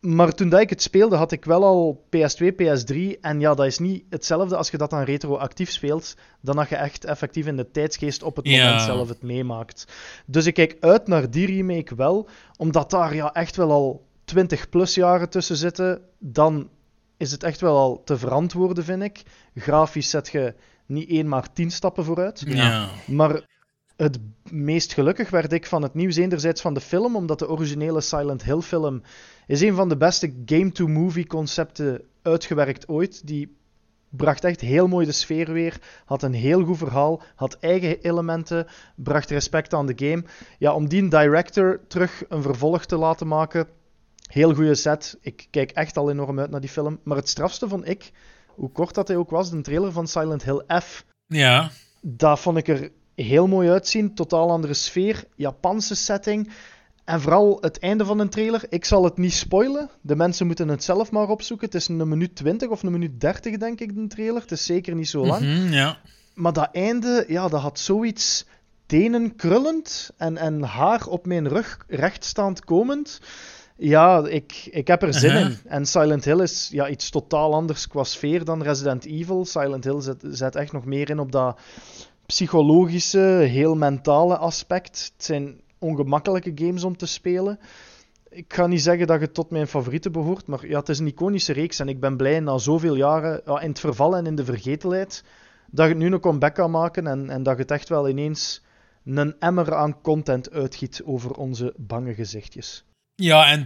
Maar toen dat ik het speelde, had ik wel al PS2, PS3. En ja, dat is niet hetzelfde als je dat dan retroactief speelt, dan dat je echt effectief in de tijdsgeest op het
Ja.
moment zelf het meemaakt. Dus ik kijk uit naar die remake wel, omdat daar ja echt wel al 20 plus jaren tussen zitten. Dan is het echt wel al te verantwoorden, vind ik. Grafisch zet je niet één, maar tien stappen vooruit.
Ja.
Maar het meest gelukkig werd ik van het nieuws enerzijds van de film, omdat de originele Silent Hill film is een van de beste game-to-movie concepten uitgewerkt ooit. Die bracht echt heel mooi de sfeer weer, had een heel goed verhaal, had eigen elementen, bracht respect aan de game. Ja, om die director terug een vervolg te laten maken, heel goede set. Ik kijk echt al enorm uit naar die film. Maar het strafste vond ik, hoe kort dat hij ook was, de trailer van Silent Hill F.
Ja.
Dat vond ik er heel mooi uitzien. Totaal andere sfeer. Japanse setting. En vooral het einde van een trailer. Ik zal het niet spoilen. De mensen moeten het zelf maar opzoeken. Het is een minuut 20 of een minuut 30, denk ik, de trailer. Het is zeker niet zo lang.
Mhm, ja.
Maar dat einde, ja, dat had zoiets tenen krullend en, en haar op mijn rug rechtstaand komend. Ja, ik, ik heb er zin
Uh-huh.
in. En Silent Hill is ja, iets totaal anders qua sfeer dan Resident Evil. Silent Hill zet, zet echt nog meer in op dat psychologische, heel mentale aspect. Het zijn ongemakkelijke games om te spelen. Ik ga niet zeggen dat het tot mijn favorieten behoort, maar ja, het is een iconische reeks en ik ben blij na zoveel jaren ja, in het verval en in de vergetelheid dat je het nu een comeback kan maken en, en dat je het echt wel ineens een emmer aan content uitgiet over onze bange gezichtjes.
Ja, en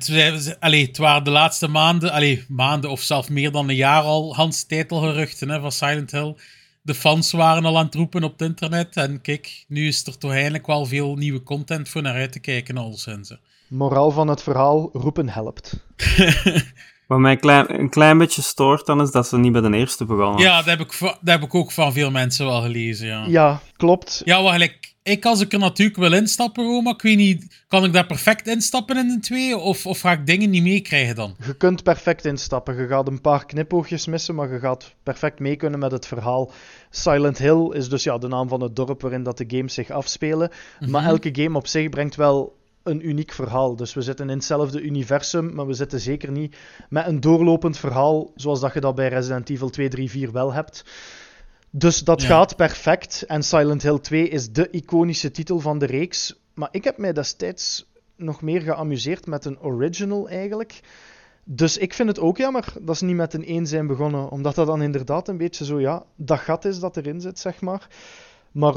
allee, het waren de laatste maanden, allee, maanden of zelfs meer dan een jaar al, Hans titelgeruchten van Silent Hill. De fans waren al aan het roepen op het internet. En kijk, nu is er toch eindelijk wel veel nieuwe content voor naar uit te kijken, alleszins.
Moraal van het verhaal, roepen helpt. (laughs)
Wat mij een klein, een klein beetje stoort dan is dat ze niet bij de eerste begonnen.
Ja, dat heb, ik, dat heb ik ook van veel mensen wel gelezen, ja.
Ja, klopt.
Ja, gelijk. Ik, als ik er natuurlijk wil instappen, Roma, ik weet niet, kan ik daar perfect instappen in de twee? Of, of ga ik dingen niet meekrijgen dan?
Je kunt perfect instappen. Je gaat een paar knipoogjes missen, maar je gaat perfect mee kunnen met het verhaal. Silent Hill is dus ja, de naam van het dorp waarin dat de games zich afspelen. Maar
Mhm.
elke game op zich brengt wel een uniek verhaal. Dus we zitten in hetzelfde universum, maar we zitten zeker niet met een doorlopend verhaal zoals dat je dat bij Resident Evil 2, 3, 4 wel hebt. Dus dat
Ja.
gaat perfect. En Silent Hill 2 is de iconische titel van de reeks. Maar ik heb mij destijds nog meer geamuseerd met een original eigenlijk. Dus ik vind het ook jammer dat ze niet met een 1 zijn begonnen. Omdat dat dan inderdaad een beetje zo, ja, dat gat is dat erin zit, zeg maar. Maar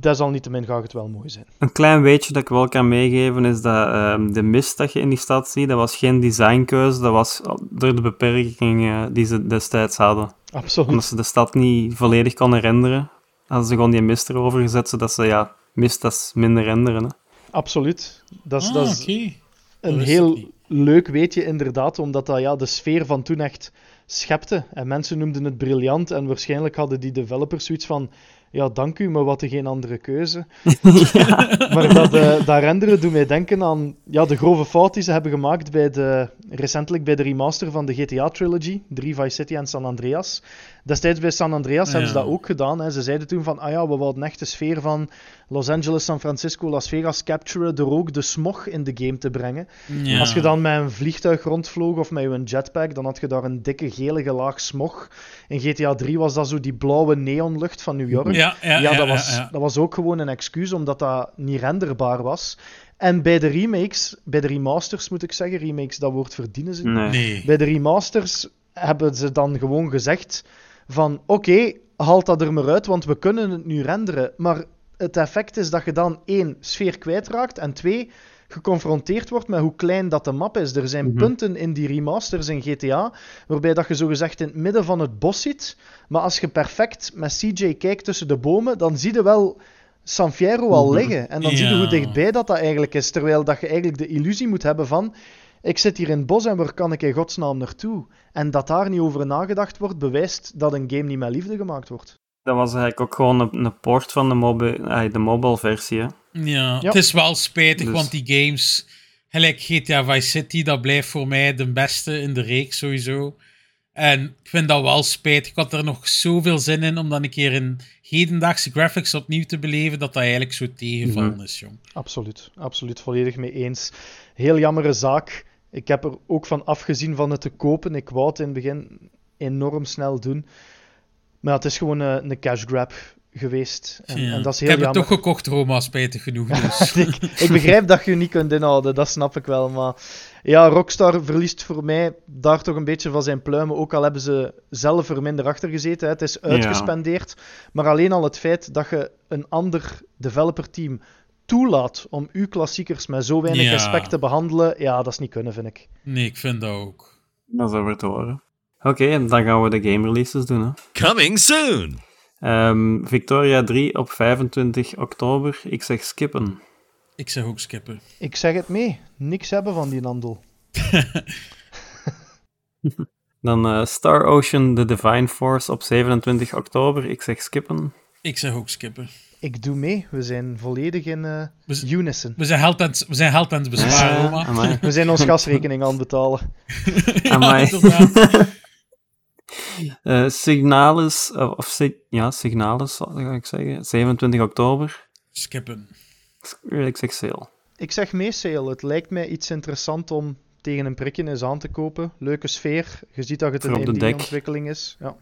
desalniettemin gaat het wel mooi zijn.
Een klein weetje dat ik wel kan meegeven is dat ehm, de mist dat je in die stad ziet, dat was geen designkeuze, dat was door de beperkingen die ze destijds hadden.
Absoluut.
Omdat ze de stad niet volledig konden renderen. Hadden ze gewoon die mist erover gezet, zodat ze, ja, mist dat is minder renderen. Hè.
Absoluut. Dat is,
Ah,
dat is een
Dat
heel leuk weetje inderdaad, omdat dat ja, de sfeer van toen echt schepte. En mensen noemden het briljant en waarschijnlijk hadden die developers zoiets van ja, dank u, maar wat er geen andere keuze. (laughs) (laughs) Maar dat, eh, dat renderen doet mij denken aan ja, de grove fout die ze hebben gemaakt bij de, recentelijk bij de remaster van de GTA-trilogy, 3 Vice City en San Andreas. Destijds bij San Andreas hebben ze dat ook gedaan. Hè. Ze zeiden toen van, ah ja, we wilden echt de sfeer van Los Angeles, San Francisco, Las Vegas capturen door ook de smog in de game te brengen.
Ja.
Als je dan met een vliegtuig rondvloog of met een jetpack, dan had je daar een dikke gelige laag smog. In GTA 3 was dat zo die blauwe neonlucht van New York.
Ja, ja,
Ja,
ja,
dat,
ja,
was,
ja.
dat was ook gewoon een excuus, omdat dat niet renderbaar was. En bij de remakes, bij de remasters moet ik zeggen, remakes, dat woord verdienen ze niet.
Nee.
Bij de remasters hebben ze dan gewoon gezegd van, oké, haal dat er maar uit, want we kunnen het nu renderen. Maar het effect is dat je dan één, sfeer kwijtraakt, en twee, geconfronteerd wordt met hoe klein dat de map is. Er zijn
Mhm.
punten in die remasters in GTA, waarbij dat je zogezegd in het midden van het bos zit, maar als je perfect met CJ kijkt tussen de bomen, dan zie je wel San Fierro al
Mhm.
liggen. En dan zie je hoe dichtbij dat dat eigenlijk is, terwijl dat je eigenlijk de illusie moet hebben van ik zit hier in het bos en waar kan ik in godsnaam naartoe? En dat daar niet over nagedacht wordt, bewijst dat een game niet met liefde gemaakt wordt.
Dat was eigenlijk ook gewoon een, een port van de, mobi de mobile versie. Hè.
Ja,
Ja.
het is wel spijtig,
Dus-
want die games, gelijk GTA Vice City, dat blijft voor mij de beste in de reeks sowieso. En ik vind dat wel spijtig. Ik had er nog zoveel zin in om dan een keer in hedendaagse graphics opnieuw te beleven, dat dat eigenlijk zo tegenvallen
Mhm.
is, jong.
Absoluut, absoluut volledig mee eens. Heel jammere zaak. Ik heb er ook van afgezien van het te kopen. Ik wou het in het begin enorm snel doen. Maar ja, het is gewoon een, een cash grab geweest. En,
Ja.
en dat is
ik
heel
heb
jammer.
het toch gekocht, Roma, spijtig genoeg. (laughs) Dus.
ik, ik begrijp dat je niet kunt inhouden, dat snap ik wel. Maar ja, Rockstar verliest voor mij daar toch een beetje van zijn pluimen. Ook al hebben ze zelf er minder achter gezeten. Hè. Het is uitgespendeerd. Maar alleen al het feit dat je een ander developerteam toelaat om uw klassiekers met zo weinig
Ja.
respect te behandelen, ja, dat is niet kunnen, vind ik.
nee, ik vind dat ook.
Dat is over te horen. Oké, en dan gaan we de game releases doen. Hè.
Coming soon.
Ehm, Victoria 3 op 25 oktober. Ik zeg skippen.
Ik zeg ook skippen.
Ik zeg het mee, niks hebben van die handel. (laughs)
Dan eh, Star Ocean The Divine Force op 27 oktober. Ik zeg skippen.
Ik zeg ook skippen.
Ik doe mee, we zijn volledig in eh,
We z-
unison.
We zijn held aan het, we zijn held aan het besparen,
Ja,
Roma.
amai.
We zijn ons gasrekening aan het betalen. (laughs)
ja. (laughs)
Eh, Signalis, eh, of ja, Signalis, ga ik zeggen. 27 oktober.
Skippen.
Ik zeg sale.
Ik zeg mee, Sale. Het lijkt mij iets interessant om tegen een prikje eens aan te kopen. Leuke sfeer. Je ziet dat het een
de
ontwikkeling is. Ja.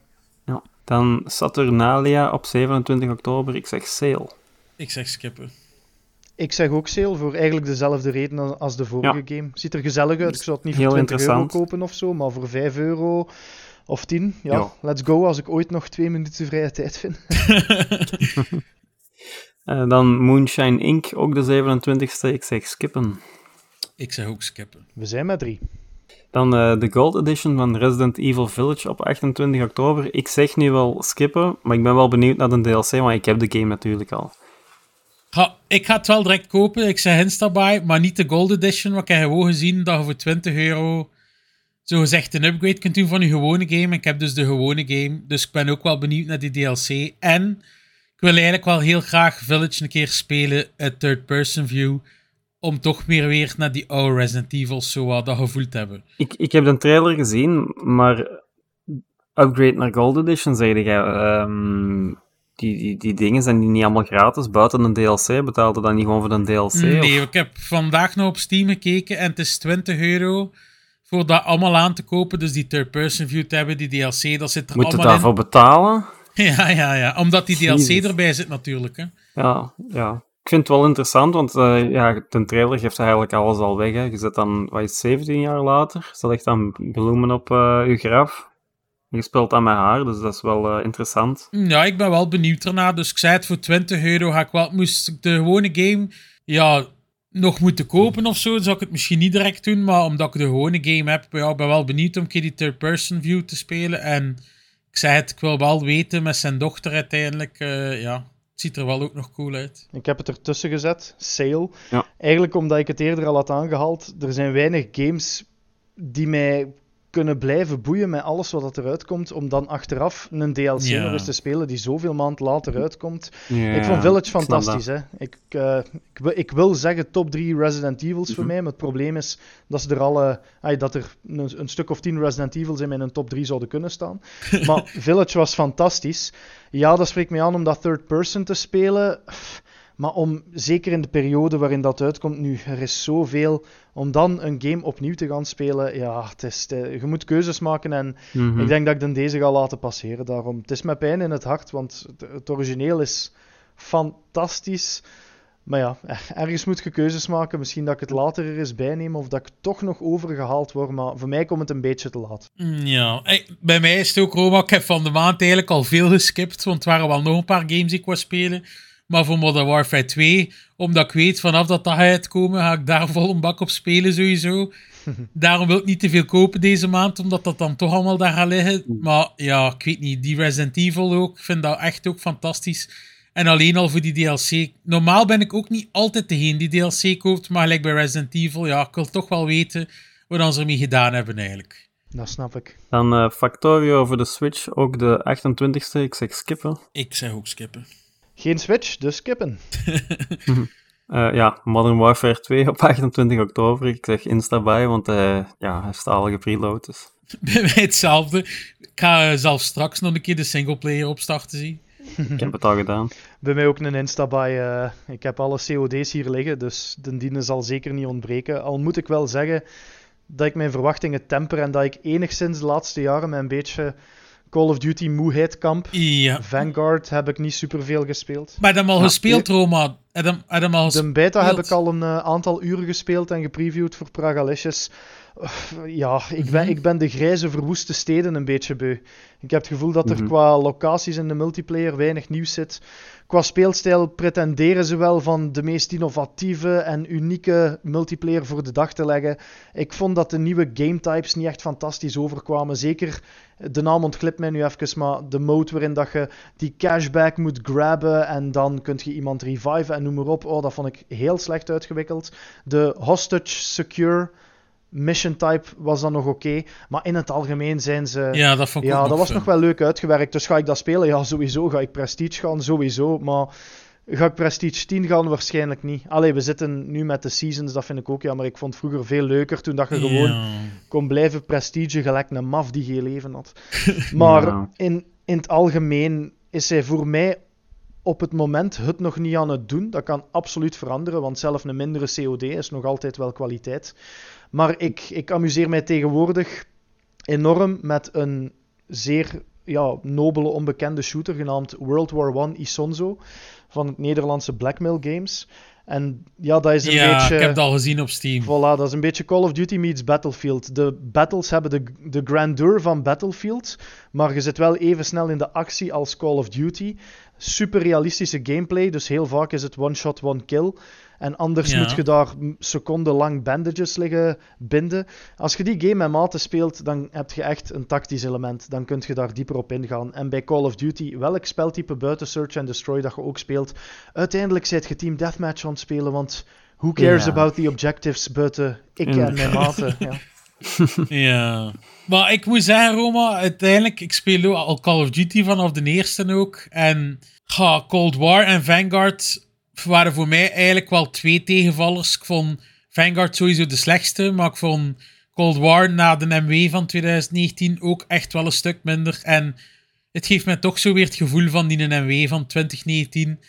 Ja. Dan Saturnalia op 27 oktober. Ik zeg sale.
Ik zeg skippen.
Ik zeg ook Sale voor eigenlijk dezelfde reden als- de vorige game. Ziet er gezellig uit. Ik zou het niet voor
Heel
20 euro kopen of zo, maar voor 5 euro of 10. Ja,
Ja.
let's go als ik ooit nog twee minuten vrije tijd vind. (laughs) (laughs)
Eh, dan Moonshine Inc. ook de 27e. Ik zeg skippen.
Ik zeg ook skippen.
We zijn met drie.
Dan eh, de Gold Edition van Resident Evil Village op 28 oktober. Ik zeg nu wel skippen, maar ik ben wel benieuwd naar de DLC, want ik heb de game natuurlijk al.
Ik ga het wel direct kopen. Ik zeg Instabuy, maar niet de Gold Edition. Want ik heb gewoon gezien dat je voor 20 euro zogezegd een upgrade kunt doen van je gewone game. Ik heb dus de gewone game. Dus ik ben ook wel benieuwd naar die DLC. En ik wil eigenlijk wel heel graag Village een keer spelen, het third person view. Om toch meer weer naar die oude Resident Evil zo wat dat gevoeld te hebben.
Ik, ik heb de trailer gezien, maar upgrade naar Gold Edition, zeg jij. ehm, die, die, die dingen zijn die niet allemaal gratis, buiten een DLC. Betaalde dan niet gewoon voor een DLC?
Nee,
of-
ik heb vandaag nog op Steam gekeken en het is 20 euro voor dat allemaal aan te kopen. Dus die third person view te hebben, die DLC, dat zit er
Moet je
allemaal in.
daarvoor betalen? (laughs)
Ja, ja, ja. Omdat die DLC
Jezus.
erbij zit natuurlijk. Hè.
Ja, ja. Ik vind het wel interessant, want eh, ja, de trailer geeft eigenlijk alles al weg. Hè. Je zet dan, wat is het, 17 jaar later, ze legt dan bloemen op eh, je graf. Je speelt dan met haar, dus dat is wel eh, interessant.
Ja, ik ben wel benieuwd erna. Dus ik zei het, voor 20 euro ga ik wel... Moest ik de gewone game ja, nog moeten kopen of zo, zou ik het misschien niet direct doen. Maar omdat ik de gewone game heb, ja, ik ben wel benieuwd om die third-person view te spelen. En ik zei het, ik wil wel weten met zijn dochter uiteindelijk. ja, ziet er wel ook nog cool uit.
Ik heb het ertussen gezet, Sale.
Ja.
Eigenlijk omdat ik het eerder al had aangehaald. Er zijn weinig games die mij kunnen blijven boeien met alles wat dat eruit komt. Om dan achteraf een DLC
Ja.
nog eens te spelen die zoveel maand later uitkomt.
Ja,
ik vond Village fantastisch. Hè. Ik, eh, ik, wil- ik wil zeggen top 3 Resident Evils voor
Mhm.
mij. Maar het probleem is dat, ze er alle, ay, dat er een, een stuk of 10 Resident Evils in mijn top 3 zouden kunnen staan. (laughs) Maar Village was fantastisch. Ja, dat spreekt mij aan om dat third person te spelen. Maar om, zeker in de periode waarin dat uitkomt nu, er is zoveel. Om dan een game opnieuw te gaan spelen, ja, het is, je moet keuzes maken en
Mhm.
ik denk dat ik dan deze ga laten passeren. Daarom. Het is met pijn in het hart, want het, het origineel is fantastisch. Maar ja, eh, ergens moet je keuzes maken. Misschien dat ik het later er eens bijneem of dat ik toch nog overgehaald word. Maar voor mij komt het een beetje te laat.
Mm, Ja, bij mij is het ook Roma. Ik heb van de maand eigenlijk al veel geskipt, want het waren wel nog een paar games die ik wou spelen. Maar voor Modern Warfare 2, omdat ik weet vanaf dat dat gaat uitkomen, ga ik daar (laughs) vol een bak op spelen sowieso. (laughs) Daarom wil ik niet te veel kopen deze maand, omdat dat dan toch allemaal daar gaat liggen. Maar ja, ik weet niet, die Resident Evil ook, ik vind dat echt ook fantastisch. En alleen al voor die DLC. Normaal ben ik ook niet altijd degene die DLC koopt, maar gelijk bij Resident Evil, ja, ik wil toch wel weten wat dan ze ermee gedaan hebben eigenlijk.
Dat snap ik.
Dan eh, Factorio voor de Switch, ook de 28ste. Ik zeg skippen.
Ik zeg ook skippen.
Geen Switch, dus skippen. (laughs)
Eh, ja, Modern Warfare 2 op 28 oktober. Ik zeg insta bij, want eh, ja, hij is al gepreload. Dus. (laughs)
Bij mij hetzelfde. Ik ga eh, zelf straks nog een keer de singleplayer opstarten zien.
Ik heb het al gedaan.
Bij mij ook een Insta bij. ik heb alle COD's hier liggen, dus de diene zal zeker niet ontbreken. Al moet ik wel zeggen dat ik mijn verwachtingen temper en dat ik enigszins de laatste jaren met een beetje Call of Duty moeheid kamp.
Ja.
Vanguard heb ik niet superveel gespeeld.
Maar heb hem al
Ja,
gespeeld, Roma? Heb hem- al
De beta heb ik al een eh, aantal uren gespeeld en gepreviewd voor. Uff, Ja, ik ben,
Mhm.
ik ben de grijze verwoeste steden een beetje beu. Ik heb het gevoel dat er
Mhm.
qua locaties in de multiplayer weinig nieuws zit. Qua speelstijl pretenderen ze wel van de meest innovatieve en unieke multiplayer voor de dag te leggen. Ik vond dat de nieuwe game types niet echt fantastisch overkwamen. Zeker, de naam ontglipt mij nu even, maar de mode waarin dat je die cashback moet grabben en dan kun je iemand reviven en noem maar op. Oh, dat vond ik heel slecht uitgewikkeld. De hostage secure mission type was dan nog oké, maar in het algemeen zijn ze...
Ja, dat vond ik
Ja,
ook
dat was
fun.
nog wel leuk uitgewerkt. Dus ga ik dat spelen? Ja, sowieso. Ga ik Prestige gaan? Sowieso. Maar ga ik Prestige 10 gaan? Waarschijnlijk niet. Allee, we zitten nu met de seasons, dat vind ik ook jammer. Ik vond het vroeger veel leuker toen dat je gewoon
Ja.
kon blijven Prestige gelijk een maf die geen leven had. (laughs) Maar
Ja.
in, in het algemeen is hij voor mij op het moment het nog niet aan het doen. Dat kan absoluut veranderen, want zelf een mindere COD is nog altijd wel kwaliteit. Maar ik, ik amuseer mij tegenwoordig enorm met een zeer ja, nobele onbekende shooter genaamd World War I Isonzo van het Nederlandse Blackmail Games. En ja, dat is een
Ja,
beetje...
ik heb het al gezien op Steam.
Voilà, dat is een beetje Call of Duty meets Battlefield. De battles hebben de, de grandeur van Battlefield, maar je zit wel even snel in de actie als Call of Duty. Super realistische gameplay, dus heel vaak is het one shot, one kill. En anders
Ja.
moet je daar secondenlang bandages liggen binden. Als je die game met maten speelt, dan heb je echt een tactisch element. Dan kun je daar dieper op ingaan. En bij Call of Duty, welk speltype buiten Search and Destroy dat je ook speelt, uiteindelijk zit je Team Deathmatch aan het spelen, want who cares
Ja.
about the objectives buiten ik en mijn maten. Ja. (laughs)
Ja. Maar ik moet zeggen, Roma, uiteindelijk, ik speel al Call of Duty vanaf de eerste ook. En ja, Cold War en Vanguard waren voor mij eigenlijk wel twee tegenvallers. Ik vond Vanguard sowieso de slechtste, maar ik vond Cold War na de MW van 2019 ook echt wel een stuk minder. En het geeft mij toch zo weer het gevoel van die MW van 2019.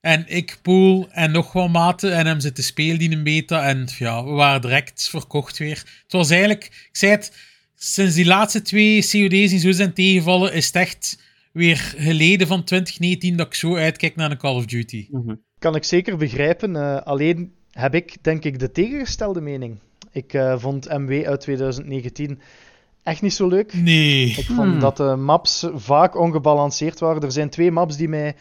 En ik, Poel en nog wat maten en hem zitten spelen die een beta. En ja, we waren direct verkocht weer. Het was eigenlijk, ik zei het, sinds die laatste twee COD's die zo zijn tegenvallen, is het echt weer geleden van 2019 dat ik zo uitkijk naar een Call of Duty.
Kan ik zeker begrijpen. eh, alleen heb ik denk ik de tegengestelde mening. Ik eh, vond MW uit 2019 echt niet zo leuk.
Nee.
Ik vond dat de maps vaak ongebalanceerd waren. Er zijn twee maps die mij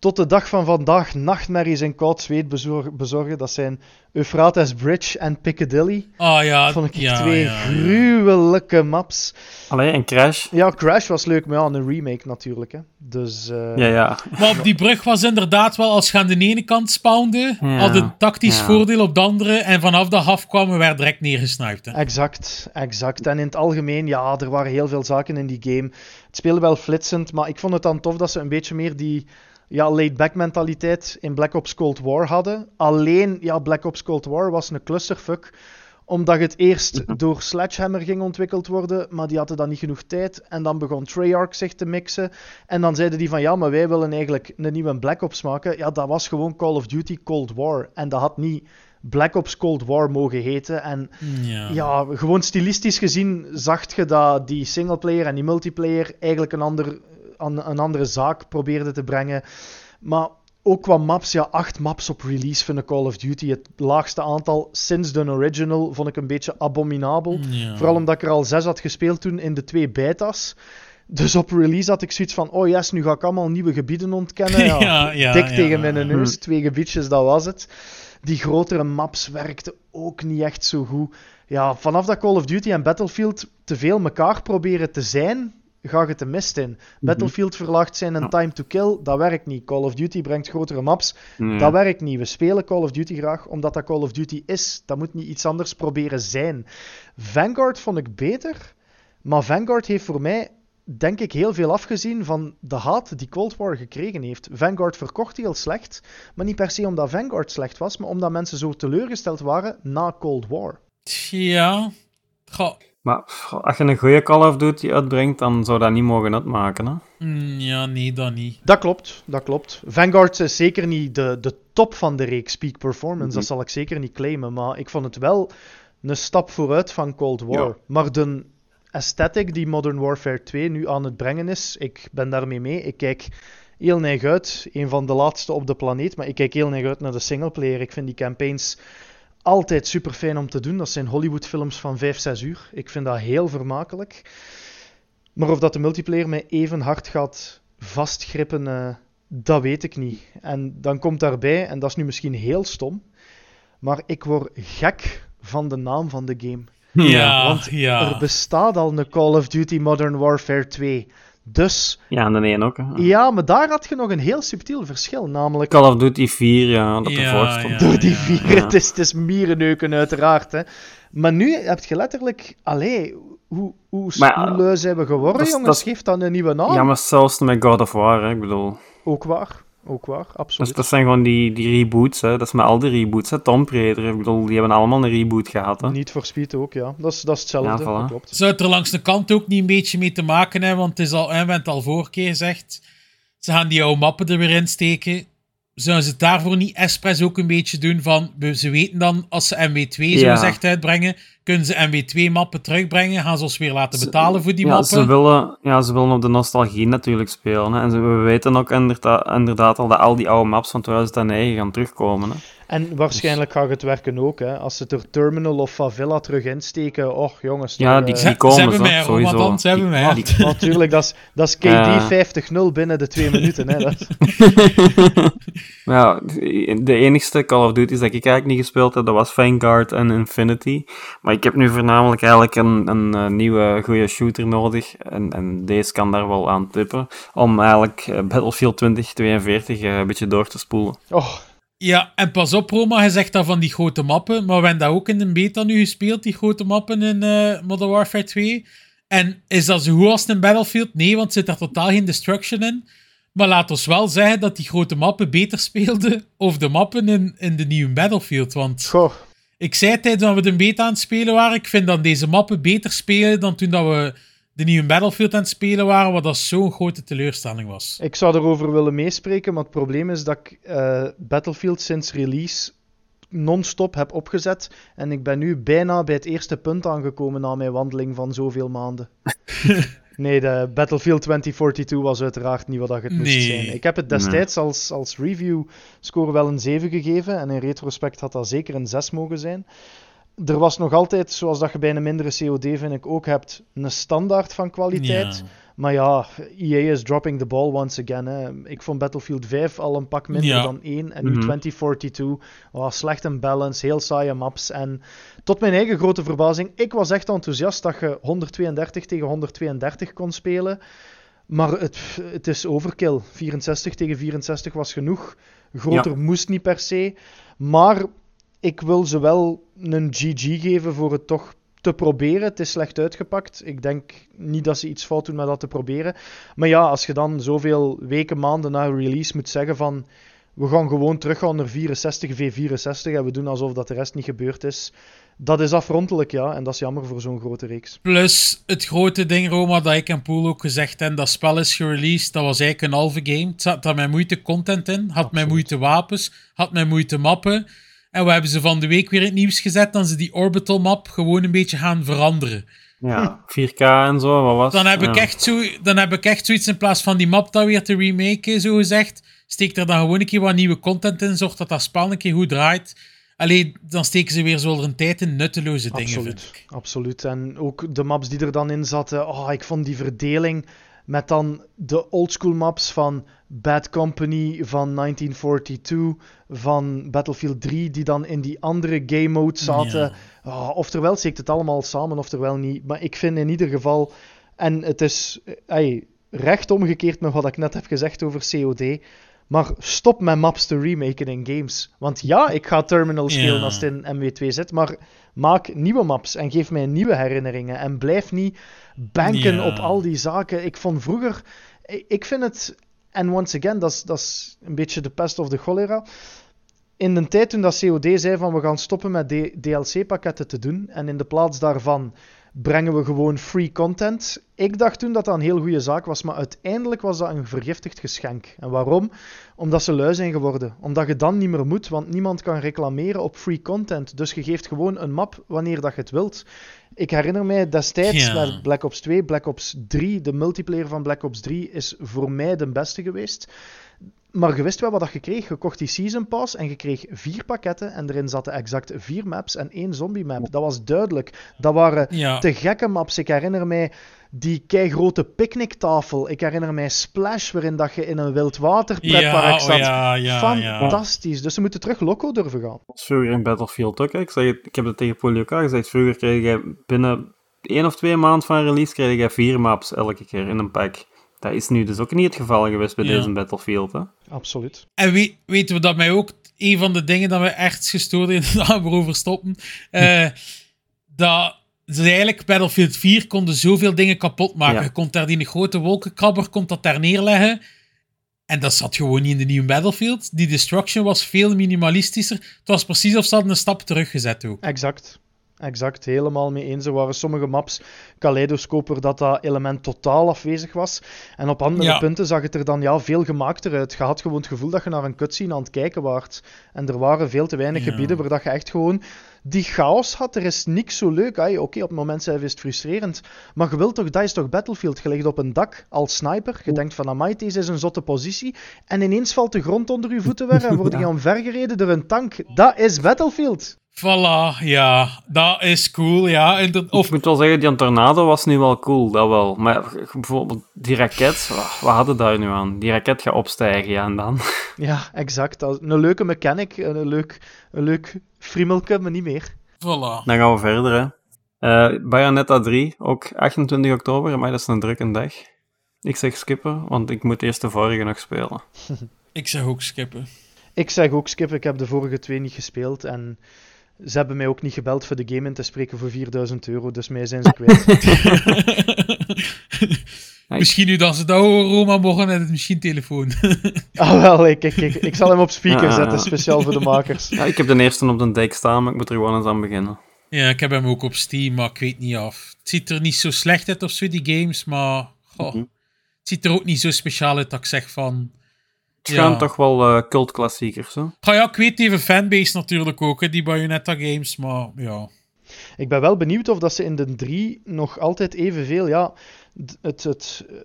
tot de dag van vandaag nachtmerries en koud zweet bezorg- bezorgen. Dat zijn Euphrates Bridge en Piccadilly.
Ah ja,
Vond ik
ja,
twee
ja, ja.
gruwelijke maps.
Allee, en Crash.
Ja, Crash was leuk, maar ja, een remake natuurlijk. Hè. Dus eh,
Ja, ja.
Maar op die brug was inderdaad wel, als je aan de ene kant spawnde,
Ja,
had een tactisch
ja.
voordeel op de andere. En vanaf de haf kwamen, werd direct neergesniped. hè.
Exact, exact. En in het algemeen, ja, er waren heel veel zaken in die game. Het speelde wel flitsend, maar ik vond het dan tof dat ze een beetje meer die ja, laid-back mentaliteit in Black Ops Cold War hadden. Alleen, ja, Black Ops Cold War was een clusterfuck omdat het eerst door Sledgehammer ging ontwikkeld worden, maar die hadden dan niet genoeg tijd. En dan begon Treyarch zich te mixen. En dan zeiden die van, ja, maar wij willen eigenlijk een nieuwe Black Ops maken. Ja, dat was gewoon Call of Duty Cold War. En dat had niet Black Ops Cold War mogen heten. En
Ja.
ja, gewoon stilistisch gezien zag je dat die singleplayer en die multiplayer eigenlijk een, ander, een, een andere zaak probeerden te brengen. Maar ook qua maps, ja, acht maps op release van de Call of Duty. Het laagste aantal sinds de original vond ik een beetje abominabel.
Ja.
Vooral omdat ik er al zes had gespeeld toen in de twee beta's. Dus op release had ik zoiets van, oh yes, nu ga ik allemaal nieuwe gebieden ontkennen. (laughs) Ja,
Ja, ja,
dik tegen mijn neus, twee gebiedjes, dat was het. Die grotere maps werkten ook niet echt zo goed. Ja, vanaf dat Call of Duty en Battlefield te veel elkaar proberen te zijn, ga je te mist in. Battlefield verlaagt zijn een time to kill, dat werkt niet. Call of Duty brengt grotere maps, dat werkt niet. We spelen Call of Duty graag omdat dat Call of Duty is. Dat moet niet iets anders proberen zijn. Vanguard vond ik beter, maar Vanguard heeft voor mij, denk ik, heel veel afgezien van de haat die Cold War gekregen heeft. Vanguard verkocht heel slecht, maar niet per se omdat Vanguard slecht was, maar omdat mensen zo teleurgesteld waren na Cold War.
Ja. Goh,
Maar als je een goede Call of Duty uitbrengt, dan zou dat niet mogen uitmaken. Hè?
mm, ja, nee, dat niet.
Dat klopt, dat klopt. Vanguard is zeker niet de, de top van de reeks peak performance, dat zal ik zeker niet claimen, maar ik vond het wel een stap vooruit van Cold War.
Ja.
Maar de aesthetic die Modern Warfare 2 nu aan het brengen is, ik ben daarmee mee. Ik kijk heel neig uit, een van de laatste op de planeet, maar ik kijk heel neig uit naar de singleplayer. Ik vind die campaigns altijd super fijn om te doen. Dat zijn Hollywoodfilms van 5, 6 uur. Ik vind dat heel vermakelijk. Maar of dat de multiplayer mij even hard gaat vastgrippen, eh, dat weet ik niet. En dan komt daarbij, en dat is nu misschien heel stom, maar ik word gek van de naam van de game.
Ja,
want
ja.
Er bestaat al een Call of Duty Modern Warfare 2. Dus
Ja, en de een ook. Hè.
ja, maar daar had je nog een heel subtiel verschil. Namelijk
Call of Duty 4, ja, dat
Ja,
ervoor stond.
ja.
door die vier.
ja.
Het, is, het is mierenneuken, uiteraard. Hè. Maar nu heb je letterlijk. Allee, hoe, hoe, lui zijn we geworden,
dat
jongens?
dat
Geef dan een nieuwe naam.
Ja, maar zelfs met God of War, hè, ik bedoel.
Ook waar. Ook waar,
Dus
absoluut.
dat zijn gewoon die, die reboots, hè. dat is met al die reboots. Hè. Tomb Raider, ik bedoel, die hebben allemaal een reboot gehad. Hè.
Niet voor Speed ook, ja. Dat is, dat is hetzelfde,
Ja, voilà.
dat klopt.
Zou het er langs de kant ook niet een beetje mee te maken hebben? Want het is al, het al vorige keer gezegd. Ze gaan die oude mappen er weer in steken. Zouden ze het daarvoor niet expres ook een beetje doen van... we- Ze weten dan, als ze MW2 zo
Ja.
gezegd uitbrengen, kunnen ze MW2-mappen terugbrengen. Gaan ze ons weer laten
Ze-
betalen voor die
ja,
mappen.
ze willen, ja, ze willen op de nostalgie natuurlijk spelen. Hè. En ze, we weten ook inderdaad, inderdaad al dat al die oude maps van 2009 gaan terugkomen. Hè.
En waarschijnlijk gaat het werken ook, hè. Als ze er Terminal of Favela terug insteken. Och, jongens.
Ja,
toch,
die,
eh,
die komen
ze hebben
zo,
mij,
sowieso.
Ze hebben mij.
Die- (laughs) die- (laughs)
Natuurlijk, dat is, dat is KD
Ja.
50-0 binnen de twee minuten. Hè. Dat, (laughs)
ja, de enigste Call of Duty's dat ik eigenlijk niet gespeeld heb, dat was Vanguard en Infinity. Maar ik heb nu voornamelijk eigenlijk een, een, eh, nieuwe goede shooter nodig. En, en deze kan daar wel aan tippen. Om eigenlijk eh, Battlefield 2042 eh, een beetje door te spoelen.
oh,
Ja, en pas op, Roma, je zegt dat van die grote mappen, maar we hebben dat ook in de beta nu gespeeld, die grote mappen in eh, Modern Warfare 2. En is dat zo goed als in Battlefield? Nee, want er zit er totaal geen destruction in. Maar laat ons wel zeggen dat die grote mappen beter (laughs) speelden of de mappen in, in de nieuwe Battlefield. Want
goh.
Ik zei tijdens dat we de beta aan het spelen waren, ik vind dat deze mappen beter spelen dan toen dat we de nieuwe Battlefield aan het spelen waren, wat dat zo'n grote teleurstelling was.
Ik zou erover willen meespreken, maar het probleem is dat ik eh, Battlefield sinds release non-stop heb opgezet. En ik ben nu bijna bij het eerste punt aangekomen na mijn wandeling van zoveel maanden. (laughs) nee, de Battlefield 2042 was uiteraard niet wat dat het moest
Nee.
zijn. Ik heb het destijds als, als review score wel een 7 gegeven. En in retrospect had dat zeker een 6 mogen zijn. Er was nog altijd, zoals dat je bij een mindere COD vind ik ook hebt, een standaard van kwaliteit.
Ja.
Maar ja, EA is dropping the ball once again. Hè. Ik vond Battlefield 5 al een pak minder
Ja.
dan 1. En nu
Mhm.
2042. Oh, slecht in balance, heel saaie maps. En tot mijn eigen grote verbazing, ik was echt enthousiast dat je 132 tegen 132 kon spelen. Maar het, het is overkill. 64 tegen 64 was genoeg. Groter moest niet per se. Maar ik wil ze wel een GG geven voor het toch te proberen. Het is slecht uitgepakt. Ik denk niet dat ze iets fout doen met dat te proberen. Maar ja, als je dan zoveel weken, maanden na release moet zeggen van... We gaan gewoon teruggaan naar 64 v64 en we doen alsof dat de rest niet gebeurd is. Dat is afrontelijk, ja. En dat is jammer voor zo'n grote reeks.
Plus het grote ding, Roma, dat ik en Poel ook gezegd hebben, dat spel is gereleased, dat was eigenlijk een halve game. Het zat daar met moeite content in, had
Absoluut.
moeite wapens, had met moeite mappen. En we hebben ze van de week weer in het nieuws gezet, dan ze die Orbital map gewoon een beetje gaan veranderen.
Ja, 4K en zo, wat was
Dan heb, ik
ja.
echt zo, dan heb ik echt zoiets in plaats van die map dan weer te remaken, zo gezegd. Steek er dan gewoon een keer wat nieuwe content in, zorg dat dat spel een keer goed draait. Alleen, dan steken ze weer zo er een tijd in nutteloze dingen, vind
Absoluut,
ik.
absoluut. En ook de maps die er dan in zaten. Oh, ik vond die verdeling met dan de oldschool maps van Bad Company van 1942, van Battlefield 3, die dan in die andere game mode zaten. Oh, oftewel steekt het allemaal samen, oftewel niet. Maar ik vind in ieder geval, en het is eh, ey, recht omgekeerd met wat ik net heb gezegd over COD. Maar stop met maps te remaken in games. Want ja, ik ga Terminal spelen als het in MW2 zit, maar maak nieuwe maps en geef mij nieuwe herinneringen. En blijf niet banken
Ja.
op al die zaken. Ik vond vroeger... ik- vind het... En once again, dat is- dat is een beetje de pest of de cholera. In de tijd toen dat COD zei van we gaan stoppen met DLC-pakketten te doen en in de plaats daarvan brengen we gewoon free content. Ik dacht toen dat dat een heel goede zaak was, maar uiteindelijk was dat een vergiftigd geschenk. En waarom? Omdat ze lui zijn geworden. Omdat je dan niet meer moet, want niemand kan reclameren op free content. Dus je geeft gewoon een map wanneer dat je het wilt. Ik herinner mij destijds
Ja.
met Black Ops 2, Black Ops 3, de multiplayer van Black Ops 3 is voor mij de beste geweest. Maar je wist wel wat dat je kreeg. Je kocht die Season Pass en je kreeg vier pakketten. En erin zaten exact vier maps en één zombie map. Dat was duidelijk. Dat waren
Ja.
te gekke maps. Ik herinner mij die keigrote picknicktafel. Ik herinner mij Splash, waarin dat je in een wildwaterpretpark
Ja,
zat.
oh ja, ja, ja.
Fantastisch. Dus ze moeten terug loco durven gaan.
Dat was vroeger in Battlefield ook. hè. Ik, zeg, het- ik heb het tegen al gezegd. Vroeger kreeg je binnen één of twee maanden van release kreeg je vier maps elke keer in een pack. Dat is nu dus ook niet het geval geweest bij
Ja.
deze Battlefield. Hè?
Absoluut.
En weet, weten we dat mij ook een van de dingen dat we echt gestoord hebben, dat we erover stoppen, eh, dat ze eigenlijk Battlefield 4 konden zoveel dingen kapot maken.
Ja.
Je kon daar die grote wolkenkrabber kon dat daar neerleggen. En dat zat gewoon niet in de nieuwe Battlefield. Die destruction was veel minimalistischer. Het was precies of ze hadden een stap teruggezet ook.
Exact. Exact, helemaal mee eens. Er waren sommige maps, Kaleidoscoper, dat dat element totaal afwezig was. En op andere
Ja.
punten zag het er dan ja, veel gemaakter uit. Je had gewoon het gevoel dat je naar een cutscene aan het kijken waart. En er waren veel te weinig
Ja.
gebieden waar dat je echt gewoon die chaos had. Er is niks zo leuk. Oké, op het moment zelf is het frustrerend. Maar je wilt toch, dat is toch Battlefield? Je ligt op een dak als sniper. Je denkt van, amai, deze is een zotte positie. En ineens valt de grond onder je voeten weg en (laughs) word je omvergereden door een tank. Dat is Battlefield.
Voilà, ja. Dat is cool, ja. En dat-
Ik
of,
moet wel zeggen, die tornado was nu wel cool, dat wel. Maar bijvoorbeeld die raket, wat hadden daar nu aan? Die raket gaat opstijgen, ja, en dan? (laughs)
Ja, exact. Een leuke mechanic, een leuk, een leuk friemelke, maar niet meer.
voilà.
Dan gaan we verder, hè. Eh, Bayonetta 3, ook 28 oktober, maar dat is een drukke dag. Ik zeg skippen, want ik moet eerst de vorige nog spelen. (laughs)
Ik zeg ook skippen.
Ik zeg ook skip, ik heb de vorige twee niet gespeeld en ze hebben mij ook niet gebeld voor de game in te spreken voor 4000 euro, dus mij zijn ze kwijt. (laughs)
Misschien nu dat ze dat horen, Roma, mogen het misschien telefoon. (laughs)
ah wel, ik, ik, ik, ik zal hem op speaker
Ja.
zetten, speciaal voor de makers.
Ja, ik heb de eerste op de dijk staan, maar ik moet er gewoon eens aan beginnen.
ja, ik heb hem ook op Steam, maar ik weet niet af. Het ziet er niet zo slecht uit of zo, die games, maar goh,
Mhm.
het ziet er ook niet zo speciaal uit dat ik zeg van...
Het gaan
Ja.
toch wel eh cultklassiekers, hè?
Ga ja, ik weet even fanbase natuurlijk ook, hè, die Bayonetta games, maar ja.
Ik ben wel benieuwd of dat ze in de 3 nog altijd evenveel, ja, het, het eh,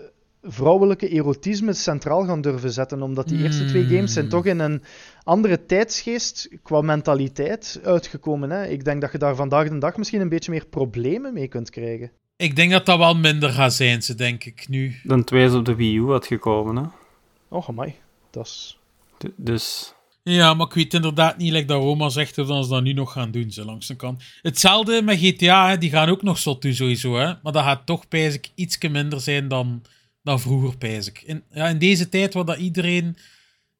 vrouwelijke erotisme centraal gaan durven zetten, omdat die eerste twee games zijn toch in een andere tijdsgeest qua mentaliteit uitgekomen. Hè? Ik denk dat je daar vandaag de dag misschien een beetje meer problemen mee kunt krijgen.
Ik denk dat dat wel minder gaat zijn, ze denk ik nu.
Dan twee is op de Wii U uitgekomen, hè.
Oh, amai. Dat is...
D- dus...
Ja, maar ik weet inderdaad niet, like dat Roma zegt, of dat ze dat nu nog gaan doen, zo langs de kant. Hetzelfde met GTA, hè, die gaan ook nog zot doen sowieso, hè. Maar dat gaat toch, pijs ik, iets minder zijn dan, dan vroeger, pijs ik. In, ja, in deze tijd waar dat iedereen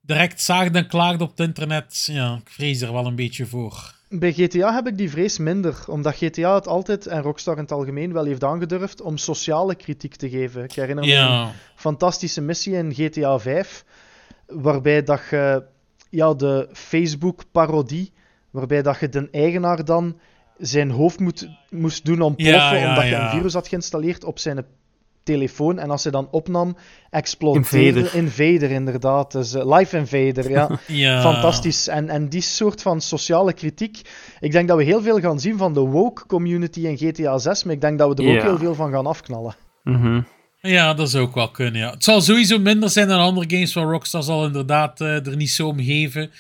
direct zaagde en klaagde op het internet, ja, ik vrees er wel een beetje voor.
Bij GTA heb ik die vrees minder, omdat GTA het altijd, en Rockstar in het algemeen, wel heeft aangedurfd om sociale kritiek te geven. Ik herinner me een
Ja,
fantastische missie in GTA 5, waarbij dat je ja, de Facebook-parodie, waarbij dat je de eigenaar dan zijn hoofd moet, moest doen ontploffen,
Ja, ja,
omdat je
ja.
een virus had geïnstalleerd op zijn telefoon. En als hij dan opnam, explodeerde...
Invader.
Invader, inderdaad. Dus, eh, Live Invader, ja. (laughs)
ja.
Fantastisch. En, en die soort van sociale kritiek. Ik denk dat we heel veel gaan zien van de woke community in GTA 6, maar ik denk dat we er ook heel veel van gaan afknallen.
Mhm.
Ja, dat zou ook wel kunnen, ja. Het zal sowieso minder zijn dan andere games, waar Rockstar zal inderdaad eh, er niet zo om geven.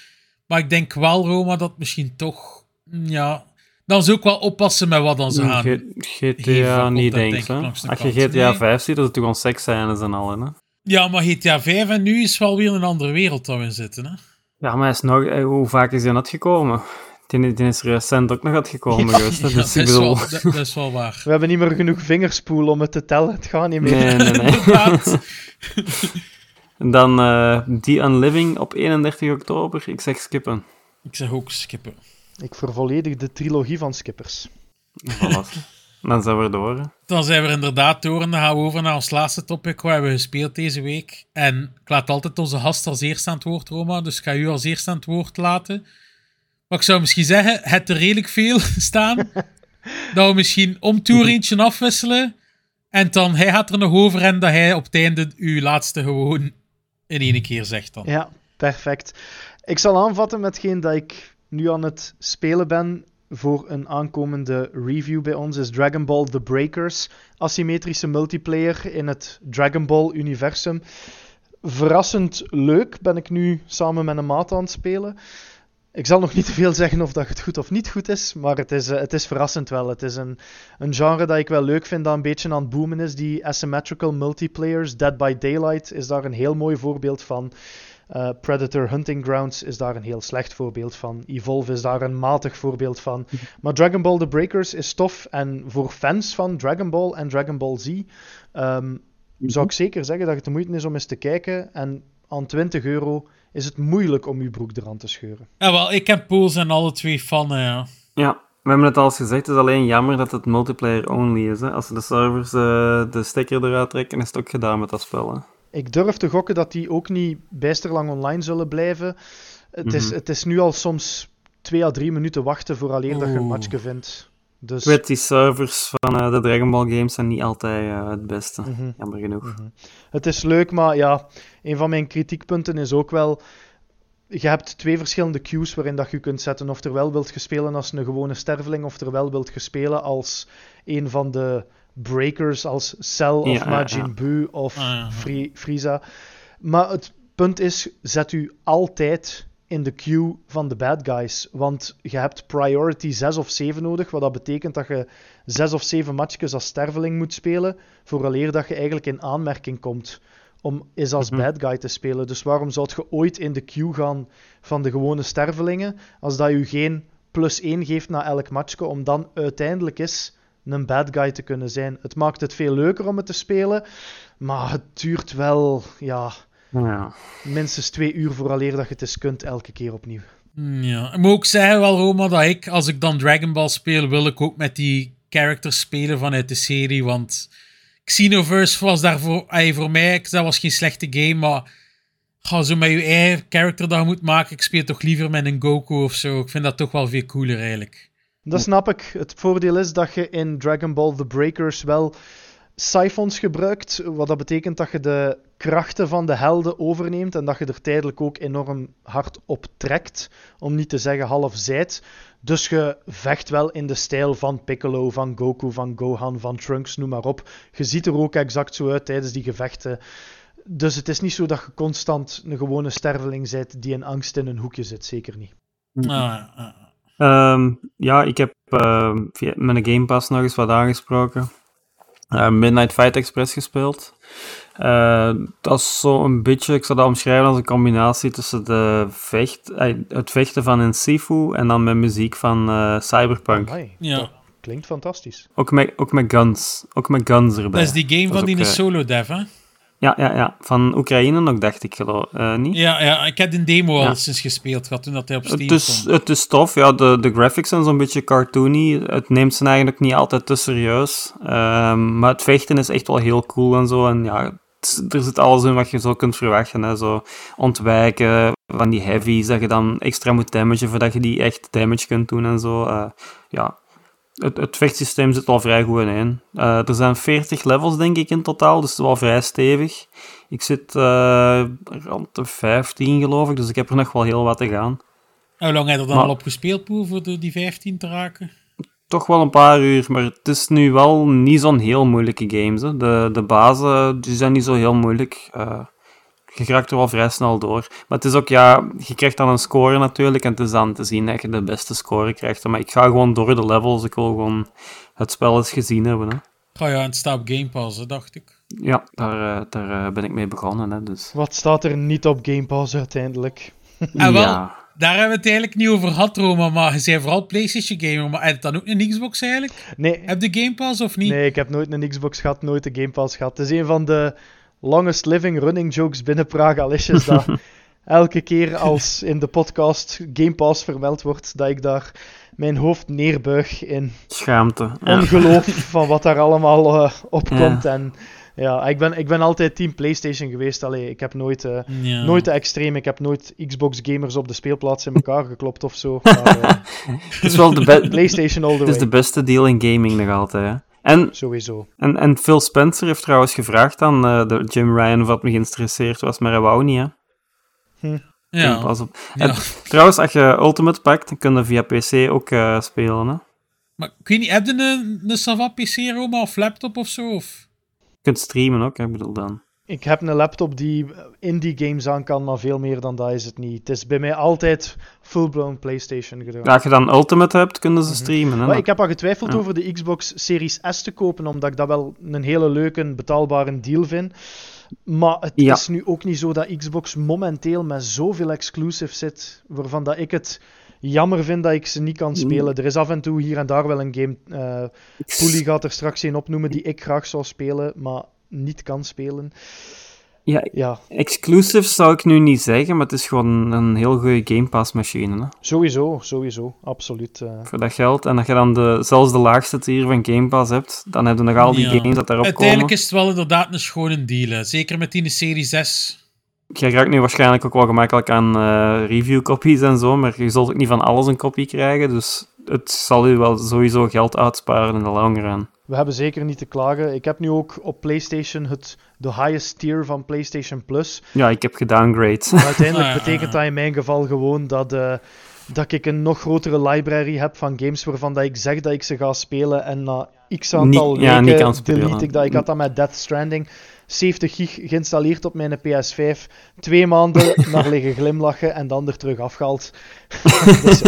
Maar ik denk wel, Roma, dat misschien toch... mm, Ja, dan ze ook wel oppassen met wat dan ze gaan.
G-
Geven
GTA niet,
dat,
denk
denk
hè. Als je. GTA
Nee.
5 ziet, dat het toch gewoon seksscènes en al, hè.
Ja, maar GTA 5 en nu is wel weer een andere wereld dat we in zitten, hè.
Ja, maar is nog... eh, Hoe vaak is hij net gekomen? Die, die is recent ook nog uitgekomen geweest, hè.
Ja,
Dus
dat,
ik
is
bedoel...
wel, dat, dat is wel waar.
We hebben niet meer genoeg vingerspoel om het te tellen. Het gaat niet meer.
Nee, nee, nee. Dan eh The Unliving op 31 oktober. Ik zeg skippen.
Ik zeg ook skippen.
Ik vervolledig de trilogie van Skippers.
Voilà. dan zijn we door. hè.
Dan zijn we er inderdaad door en dan gaan we over naar ons laatste topic. Wat hebben we gespeeld deze week? En ik laat altijd onze gast als eerste aan het woord, Roma. Dus ik ga u als eerste aan het woord laten. Maar ik zou misschien zeggen, het er redelijk veel (laughs) staan. (laughs) dat we misschien om toer eentje afwisselen. En dan hij gaat er nog over en dat hij op het einde uw laatste gewoon in één keer zegt dan.
Ja, perfect. Ik zal aanvatten met hetgeen dat ik nu aan het spelen ben voor een aankomende review bij ons, is Dragon Ball The Breakers. Asymmetrische multiplayer in het Dragon Ball universum. Verrassend leuk ben ik nu samen met een maat aan het spelen. Ik zal nog niet te veel zeggen of dat het goed of niet goed is, maar het is, eh, het is verrassend wel. Het is een, een genre dat ik wel leuk vind, dat een beetje aan het boomen is. Die asymmetrical multiplayers. Dead by Daylight is daar een heel mooi voorbeeld van. Uh, Predator Hunting Grounds is daar een heel slecht voorbeeld van. Evolve is daar een matig voorbeeld van. (laughs) Maar Dragon Ball The Breakers is tof. En voor fans van Dragon Ball en Dragon Ball Z ehm, zou ik zeker zeggen dat het de moeite is om eens te kijken. En aan 20 euro is het moeilijk om uw broek eraan te scheuren.
Ja, wel, ik heb Pools en alle twee van, ja.
Ja, we hebben het al eens gezegd. Het is alleen jammer dat het multiplayer only is. Hè. Als de servers eh, de stekker eruit trekken, is het ook gedaan met dat spel. Hè.
Ik durf te gokken dat die ook niet bijster lang online zullen blijven. Het, is,
Mhm.
het is nu al soms twee à drie minuten wachten vooraleer dat je een matchje vindt. Dus,
Ik weet, die servers van eh, de Dragon Ball games zijn niet altijd eh, het beste.
Mhm.
Jammer genoeg.
Mhm. Het is leuk, maar ja, een van mijn kritiekpunten is ook wel. Je hebt twee verschillende queues waarin dat je kunt zetten. Of er wel wilt gespelen als een gewone sterveling, of er wel wilt gespelen als een van de breakers, als Cell of
Ja,
Majin
ja.
Buu of
Ah,
Frieza. Maar het punt is, zet u altijd in de queue van de bad guys. Want je hebt priority 6 of 7 nodig, wat dat betekent dat je 6 of 7 matchjes als sterveling moet spelen, vooraleer dat je eigenlijk in aanmerking komt om eens als
Mhm.
bad guy te spelen. Dus waarom zou je ooit in de queue gaan van de gewone stervelingen, als dat je geen plus 1 geeft na elk matchje, om dan uiteindelijk eens een bad guy te kunnen zijn. Het maakt het veel leuker om het te spelen, maar het duurt wel, ja,
Ja.
minstens twee uur vooraleer dat je het eens kunt elke keer opnieuw.
Mm, Ja, ik moet ook zeggen wel, Roma, dat ik, als ik dan Dragon Ball speel, wil ik ook met die characters spelen vanuit de serie, want Xenoverse was daarvoor, ey, voor mij, dat was geen slechte game, maar ga zo met je eigen character dat je moet maken, ik speel toch liever met een Goku of zo. Ik vind dat toch wel veel cooler eigenlijk.
Dat snap ik. Het voordeel is dat je in Dragon Ball The Breakers wel siphons gebruikt. Wat dat betekent dat je de krachten van de helden overneemt en dat je er tijdelijk ook enorm hard op trekt. Om niet te zeggen half zijt. Dus je vecht wel in de stijl van Piccolo, van Goku, van Gohan, van Trunks, noem maar op. Je ziet er ook exact zo uit tijdens die gevechten. Dus het is niet zo dat je constant een gewone sterveling bent die in angst in een hoekje zit. Zeker niet.
Ah, ah,
Ehm, ja, ik heb ehm, via mijn Game Pass nog eens wat aangesproken. Eh, Midnight Fight Express gespeeld. Eh, dat is zo een beetje, ik zou dat omschrijven als een combinatie tussen de vecht, eh, het vechten van een Sifu en dan met muziek van eh, Cyberpunk.
Amai,
Ja.
Klinkt fantastisch.
Ook met, ook met guns. Ook met guns erbij.
Dat is die game
Dat
van die
ook, eh,
solo dev, hè?
Ja, ja, ja. Van Oekraïne ook, dacht ik geloof eh, niet?
Ja, ja, ik heb de demo al eens gespeeld gehad toen dat hij op Steam
Het is, het is tof, ja. De, de graphics zijn zo'n beetje cartoony. Het neemt ze eigenlijk niet altijd te serieus. Ehm, maar het vechten is echt wel heel cool en zo. En ja, het is- er zit alles in wat je zo kunt verwachten. Hè. Zo ontwijken van die heavies, dat je dan extra moet damagen voordat je die echt damage kunt doen en zo. Eh, ja, het, het vechtsysteem zit wel vrij goed in. Eh, er zijn 40 levels, denk ik, in totaal. Dus het is wel vrij stevig. Ik zit eh, rond de 15, geloof ik. Dus ik heb er nog wel heel wat te gaan.
Hoe lang heb je er dan
Maar-
al op gespeeld, Poel, voor de, die 15 te raken?
Toch wel een paar uur, maar het is nu wel niet zo'n heel moeilijke games. Hè. De, de bazen die zijn niet zo heel moeilijk. Eh, je raakt er wel vrij snel door. Maar het is ook, ja, je krijgt dan een score natuurlijk. En het is dan te zien dat je de beste score krijgt. Maar ik ga gewoon door de levels. Ik wil gewoon het spel eens gezien hebben. Hè.
Oh ja, het staat op Game Pass, hè, dacht ik.
Ja, daar, eh, daar eh, ben ik mee begonnen. Hè, dus.
Wat staat er niet op Game Pass uiteindelijk? (laughs)
Ah, wel,
Ja.
daar hebben we het eigenlijk niet over gehad, Roma, maar je zei vooral PlayStation gamer, maar heb je dan ook een Xbox eigenlijk?
Nee,
Heb je Game Pass of niet?
nee, ik heb nooit een Xbox gehad, nooit de Game Pass gehad. Het is een van de longest living running jokes binnen Praga Alicious dat (laughs) elke keer als in de podcast Game Pass vermeld wordt, dat ik daar mijn hoofd neerbuig in
Schaamte. Ja.
ongeloof (laughs) van wat daar allemaal eh, op komt. En ja, ik ben, ik ben altijd team PlayStation geweest. Allee, ik heb nooit, eh,
Ja.
nooit te extreem. Ik heb nooit Xbox gamers op de speelplaats in elkaar geklopt of zo. Maar, eh, (laughs)
Het is wel de,
PlayStation all the
het is de
way.
beste deal in gaming nog altijd. Hè. En
Sowieso.
En, en Phil Spencer heeft trouwens gevraagd aan eh, de Jim Ryan of dat me geïnteresseerd was, maar hij wou niet, hè.
Ja.
Pas op.
Ja.
En trouwens, als je Ultimate pakt, dan kun je via PC ook eh, spelen, hè.
Maar ik weet niet, heb je een, een Sava PC, Roma, of laptop of zo? Of?
Je kunt streamen ook, hè, ik bedoel dan.
Ik heb een laptop die indie games aan kan, maar veel meer dan dat is het niet. Het is bij mij altijd full-blown PlayStation gedaan.
Ja, als je dan Ultimate hebt, kunnen ze streamen, hè.
Maar ik heb al getwijfeld
Ja.
over de Xbox Series S te kopen, omdat ik dat wel een hele leuke, betaalbare deal vind. Maar het
Ja.
is nu ook niet zo dat Xbox momenteel met zoveel exclusives zit, waarvan dat ik het jammer vind dat ik ze niet kan spelen. Er is af en toe hier en daar wel een game. Poelie gaat er straks een opnoemen die ik graag zou spelen, maar niet kan spelen.
Ja,
Ja,
exclusives zou ik nu niet zeggen, maar het is gewoon een heel goede Game Pass machine, hè.
sowieso, sowieso, absoluut. eh.
Voor dat geld. En als je dan de, zelfs de laagste tier van Game Pass hebt, dan heb je nog al die
Ja.
games dat daarop
Uiteindelijk
komen.
is het wel inderdaad een schone deal. hè. Zeker met die Series 6.
Je raakt nu waarschijnlijk ook wel gemakkelijk aan eh review-copies en zo, maar je zult ook niet van alles een kopie krijgen, dus het zal u wel sowieso geld uitsparen in de lange run.
We hebben zeker niet te klagen. Ik heb nu ook op PlayStation het, de highest tier van PlayStation Plus.
Ja, ik heb gedowngrade.
Maar uiteindelijk (laughs)
Ah,
betekent dat in mijn geval gewoon dat, eh, dat ik een nog grotere library heb van games waarvan dat ik zeg dat ik ze ga spelen en na x aantal
Niet- ja, niet
weken
kan spelen.
delete ik dat. Ik had dat met Death Stranding. 70 gig geïnstalleerd op mijn PS5. Twee maanden (laughs) naar liggen glimlachen en dan er terug afgehaald. (laughs) Dus,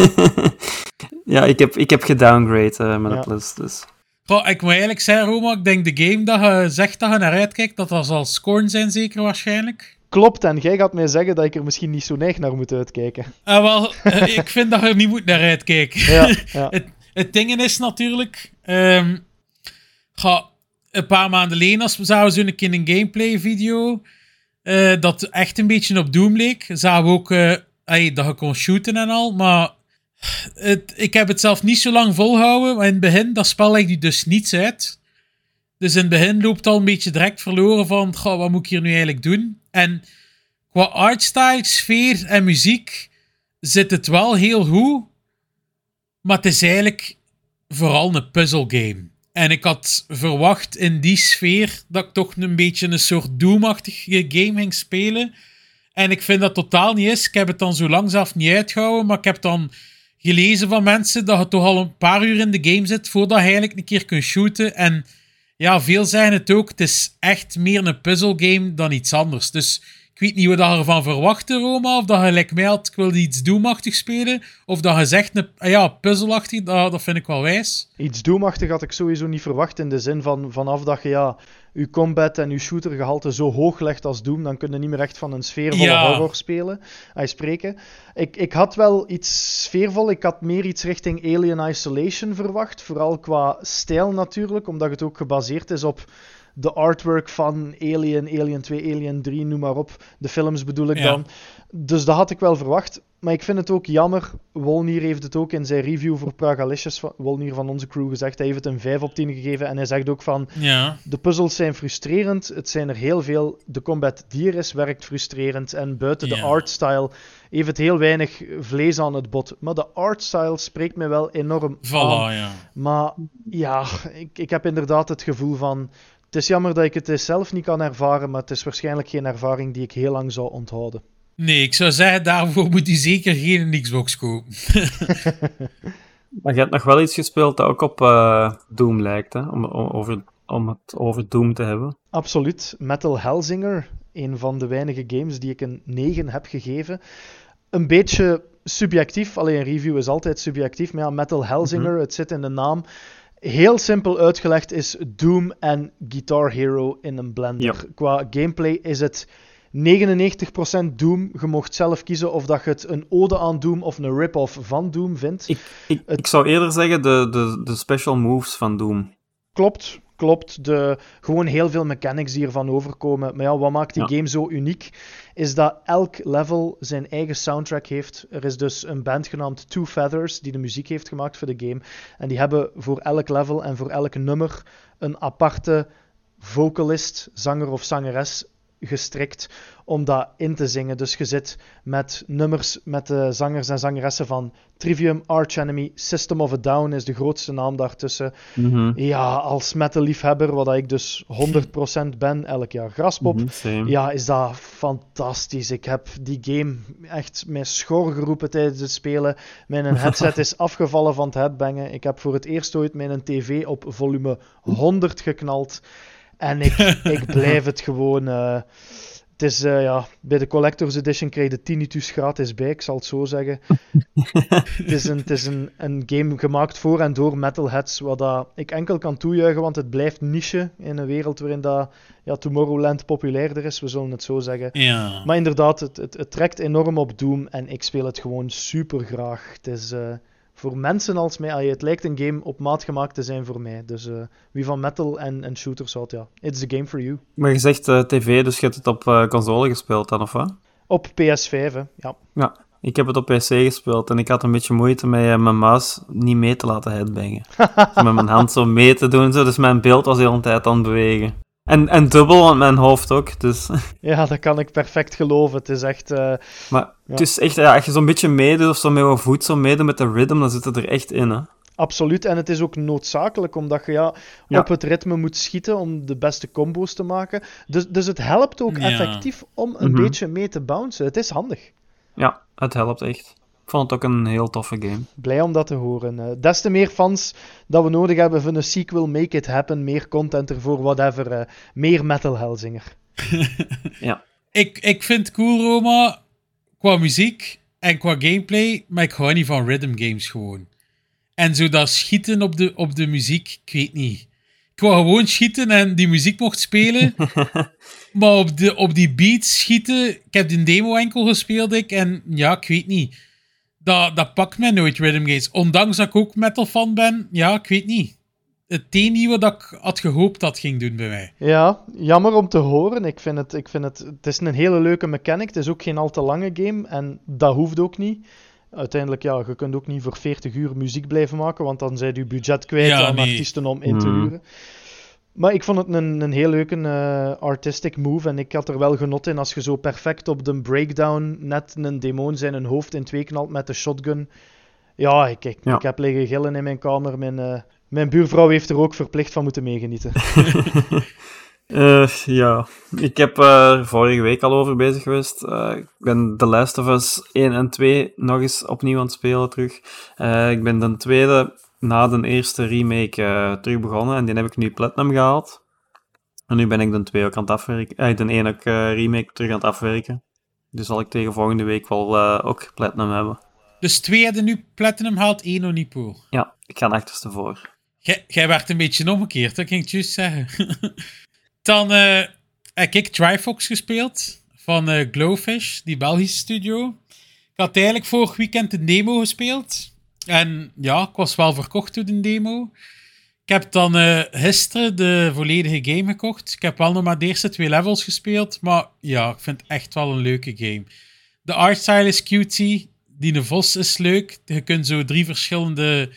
ja, ik heb, ik heb gedowngrade eh, met
Ja.
de Plus, dus...
Ik moet eigenlijk zeggen, Roma, ik denk de game dat je zegt dat je naar uitkijkt, dat dat zal Scorn zijn, zeker waarschijnlijk.
klopt, en jij gaat mij zeggen dat ik er misschien niet zo neig naar moet uitkijken.
Ah, wel, eh, ik vind dat je er niet moet naar uitkijken.
Ja, (laughs) ja.
het, het ding is natuurlijk... ehm ga, een paar maanden geleden als we zagen zo'n keer een gameplay video eh, dat echt een beetje op Doom leek. Zagen we ook ey, dat je kon shooten en al, maar ik heb het zelf niet zo lang volhouden, maar in het begin, dat spel legt je dus niets uit. Dus in het begin loopt al een beetje direct verloren van, wat moet ik hier nu eigenlijk doen? En qua artstyle, sfeer en muziek zit het wel heel goed, maar het is eigenlijk vooral een puzzelgame. En ik had verwacht in die sfeer dat ik toch een beetje een soort Doom-achtige game ging spelen. En ik vind dat totaal niet is. Ik heb het dan zo lang zelf niet uitgehouden, maar ik heb dan gelezen van mensen dat je toch al een paar uur in de game zit voordat je eigenlijk een keer kunt shooten. En ja, veel zeggen het ook. Het is echt meer een puzzelgame dan iets anders. Dus ik weet niet wat je ervan verwachtte, Roma. Of dat je like mij had, ik wilde iets doemachtig spelen. Of dat je zegt, een, ah ja, puzzelachtig, dat, dat vind ik wel wijs.
Iets doemachtig had ik sowieso niet verwacht. In de zin van vanaf dat je ja, je combat en je shootergehalte zo hoog legt als Doom, dan kun je niet meer echt van een sfeervolle
Ja.
horror spelen. Hij spreken. Ik, ik had wel iets sfeervol. Ik had meer iets richting Alien Isolation verwacht. Vooral qua stijl natuurlijk, omdat het ook gebaseerd is op de artwork van Alien, Alien 2, Alien 3, noem maar op. De films bedoel ik
Ja.
dan. Dus dat had ik wel verwacht. Maar ik vind het ook jammer. Wolnier heeft het ook in zijn review voor Pragalicious, van- Wolnier van onze crew, gezegd. Hij heeft het een 5 op 10 gegeven. En hij zegt ook van,
Ja.
de puzzels zijn frustrerend. Het zijn er heel veel. De combat die er is, werkt frustrerend. En buiten de
Ja.
artstyle heeft het heel weinig vlees aan het bot. Maar de artstyle spreekt mij wel enorm aan.
Voilà, ja.
Maar ja, ik, ik heb inderdaad het gevoel van... Het is jammer dat ik het dus zelf niet kan ervaren, maar het is waarschijnlijk geen ervaring die ik heel lang zou onthouden.
Nee, ik zou zeggen, daarvoor moet u zeker geen Xbox kopen. (laughs)
Maar je hebt nog wel iets gespeeld dat ook op eh, Doom lijkt, hè? Om, om, over, om het over Doom te hebben.
Absoluut. Metal Hellsinger, een van de weinige games die ik een 9 heb gegeven. Een beetje subjectief, alleen een review is altijd subjectief, maar ja, Metal Hellsinger, het zit in de naam. Heel simpel uitgelegd is Doom en Guitar Hero in een blender.
Ja.
Qua gameplay is het 99% Doom. Je mocht zelf kiezen of dat je het een ode aan Doom of een rip-off van Doom vindt.
Ik, ik, ik zou eerder zeggen de, de, de special moves van Doom.
Klopt, klopt. De, gewoon heel veel mechanics die ervan overkomen. Maar ja, wat maakt die
Ja.
game zo uniek? Is dat elk level zijn eigen soundtrack heeft. Er is dus een band genaamd Two Feathers die de muziek heeft gemaakt voor de game. En die hebben voor elk level en voor elk nummer een aparte vocalist, zanger of zangeres gestrikt om dat in te zingen. Dus je zit met nummers met de zangers en zangeressen van Trivium, Arch Enemy, System of a Down is de grootste naam daartussen.
Mhm.
Ja, als metal-liefhebber, wat ik dus 100% ben, elk jaar graspop.
Mhm.
Ja, is dat fantastisch. Ik heb die game echt mij schor geroepen tijdens het spelen. Mijn (laughs) headset is afgevallen van het headbangen. Ik heb voor het eerst ooit mijn tv op volume 100 geknald. En ik, (laughs) ik blijf het gewoon... eh, het is, eh, ja, bij de Collector's Edition krijg je de tinnitus gratis bij, ik zal het zo zeggen. (laughs) het is, een, het is een, een game gemaakt voor en door metalheads, wat dat ik enkel kan toejuichen, want het blijft niche in een wereld waarin dat, ja, Tomorrowland populairder is, we zullen het zo zeggen.
Ja.
Maar inderdaad, het, het, het trekt enorm op Doom en ik speel het gewoon super graag. Het is eh, voor mensen als mij, ah, het lijkt een game op maat gemaakt te zijn voor mij. Dus eh, wie van metal en, en shooters houdt, ja, it's the game for you.
Maar je zegt eh, tv, dus je hebt het op eh, console gespeeld dan, of wat?
Op PS5, hè. ja.
Ja, ik heb het op PC gespeeld en ik had een beetje moeite met mijn muis niet mee te laten headbangen. (laughs) Met mijn hand zo mee te doen, zo, dus mijn beeld was de hele tijd aan het bewegen. En, en dubbel, want mijn hoofd ook, dus... (laughs)
Ja, dat kan ik perfect geloven. Het is echt... eh,
Maar
Ja.
het is echt, ja, als je zo'n beetje meedoet of zo met je voet zo meedoet met de rhythm, dan zit het er echt in, hè.
Absoluut, en het is ook noodzakelijk, omdat je ja,
Ja.
op het ritme moet schieten om de beste combo's te maken. Dus, dus het helpt ook
Ja.
effectief om een
Mhm.
beetje mee te bouncen. Het is handig.
Ja, het helpt echt. Ik vond het ook een heel toffe game.
Blij om dat te horen. Eh, des te meer fans dat we nodig hebben voor een sequel, make it happen, meer content ervoor, whatever. eh, meer Metal Hellsinger. (laughs)
Ik, ik vind het cool, Roma, qua muziek en qua gameplay, maar ik hou niet van rhythm games gewoon. En zo dat schieten op de, op de muziek, ik weet niet. Ik wou gewoon schieten en die muziek mocht spelen. (laughs) maar op, de, op die beats schieten, ik heb die demo enkel gespeeld ik, en ja, ik weet niet. Dat, dat pakt mij nooit, rhythm games. Ondanks dat ik ook metal fan ben, ja, ik weet niet. Het niet wat ik had gehoopt dat ging doen bij mij.
Ja, jammer om te horen. Ik vind het, ik vind het, het is een hele leuke mechanic. Het is ook geen al te lange game en dat hoeft ook niet. Uiteindelijk, ja, je kunt ook niet voor 40 uur muziek blijven maken, want dan zijn je budget kwijt
Ja,
aan
nee.
artiesten om in te
Mhm.
huren. Maar ik vond het een, een heel leuke eh, artistic move en ik had er wel genot in als je zo perfect op de breakdown net een demon zijn een hoofd in twee knalt met de shotgun. Ja, ik, ik,
Ja.
ik heb liggen gillen in mijn kamer. Mijn, eh, mijn buurvrouw heeft er ook verplicht van moeten meegenieten. (laughs)
Eh, ja, ik heb eh, vorige week al over bezig geweest. Ik ben The Last of Us 1 en 2 nog eens opnieuw aan het spelen terug. Ik ben de tweede na de eerste remake eh, terug begonnen en die heb ik nu Platinum gehaald. En nu ben ik de twee ook aan het afwerken. Eh, de ook eh, remake terug aan het afwerken. Dus zal ik tegen volgende week wel ook Platinum hebben.
Dus twee hadden nu Platinum haalt, één nog niet.
Ja, ik ga achterste voor.
Jij, werd een beetje omgekeerd, dat ging ik juist zeggen. (laughs) Dan heb ik Trifox gespeeld van Glowfish, die Belgische studio. Ik had eigenlijk vorig weekend een demo gespeeld. En ja, ik was wel verkocht door de demo. Ik heb dan eh gisteren de volledige game gekocht. Ik heb wel nog maar de eerste twee levels gespeeld. Maar ja, ik vind het echt wel een leuke game. De artstyle is cutie. Die Vos is leuk. Je kunt zo drie verschillende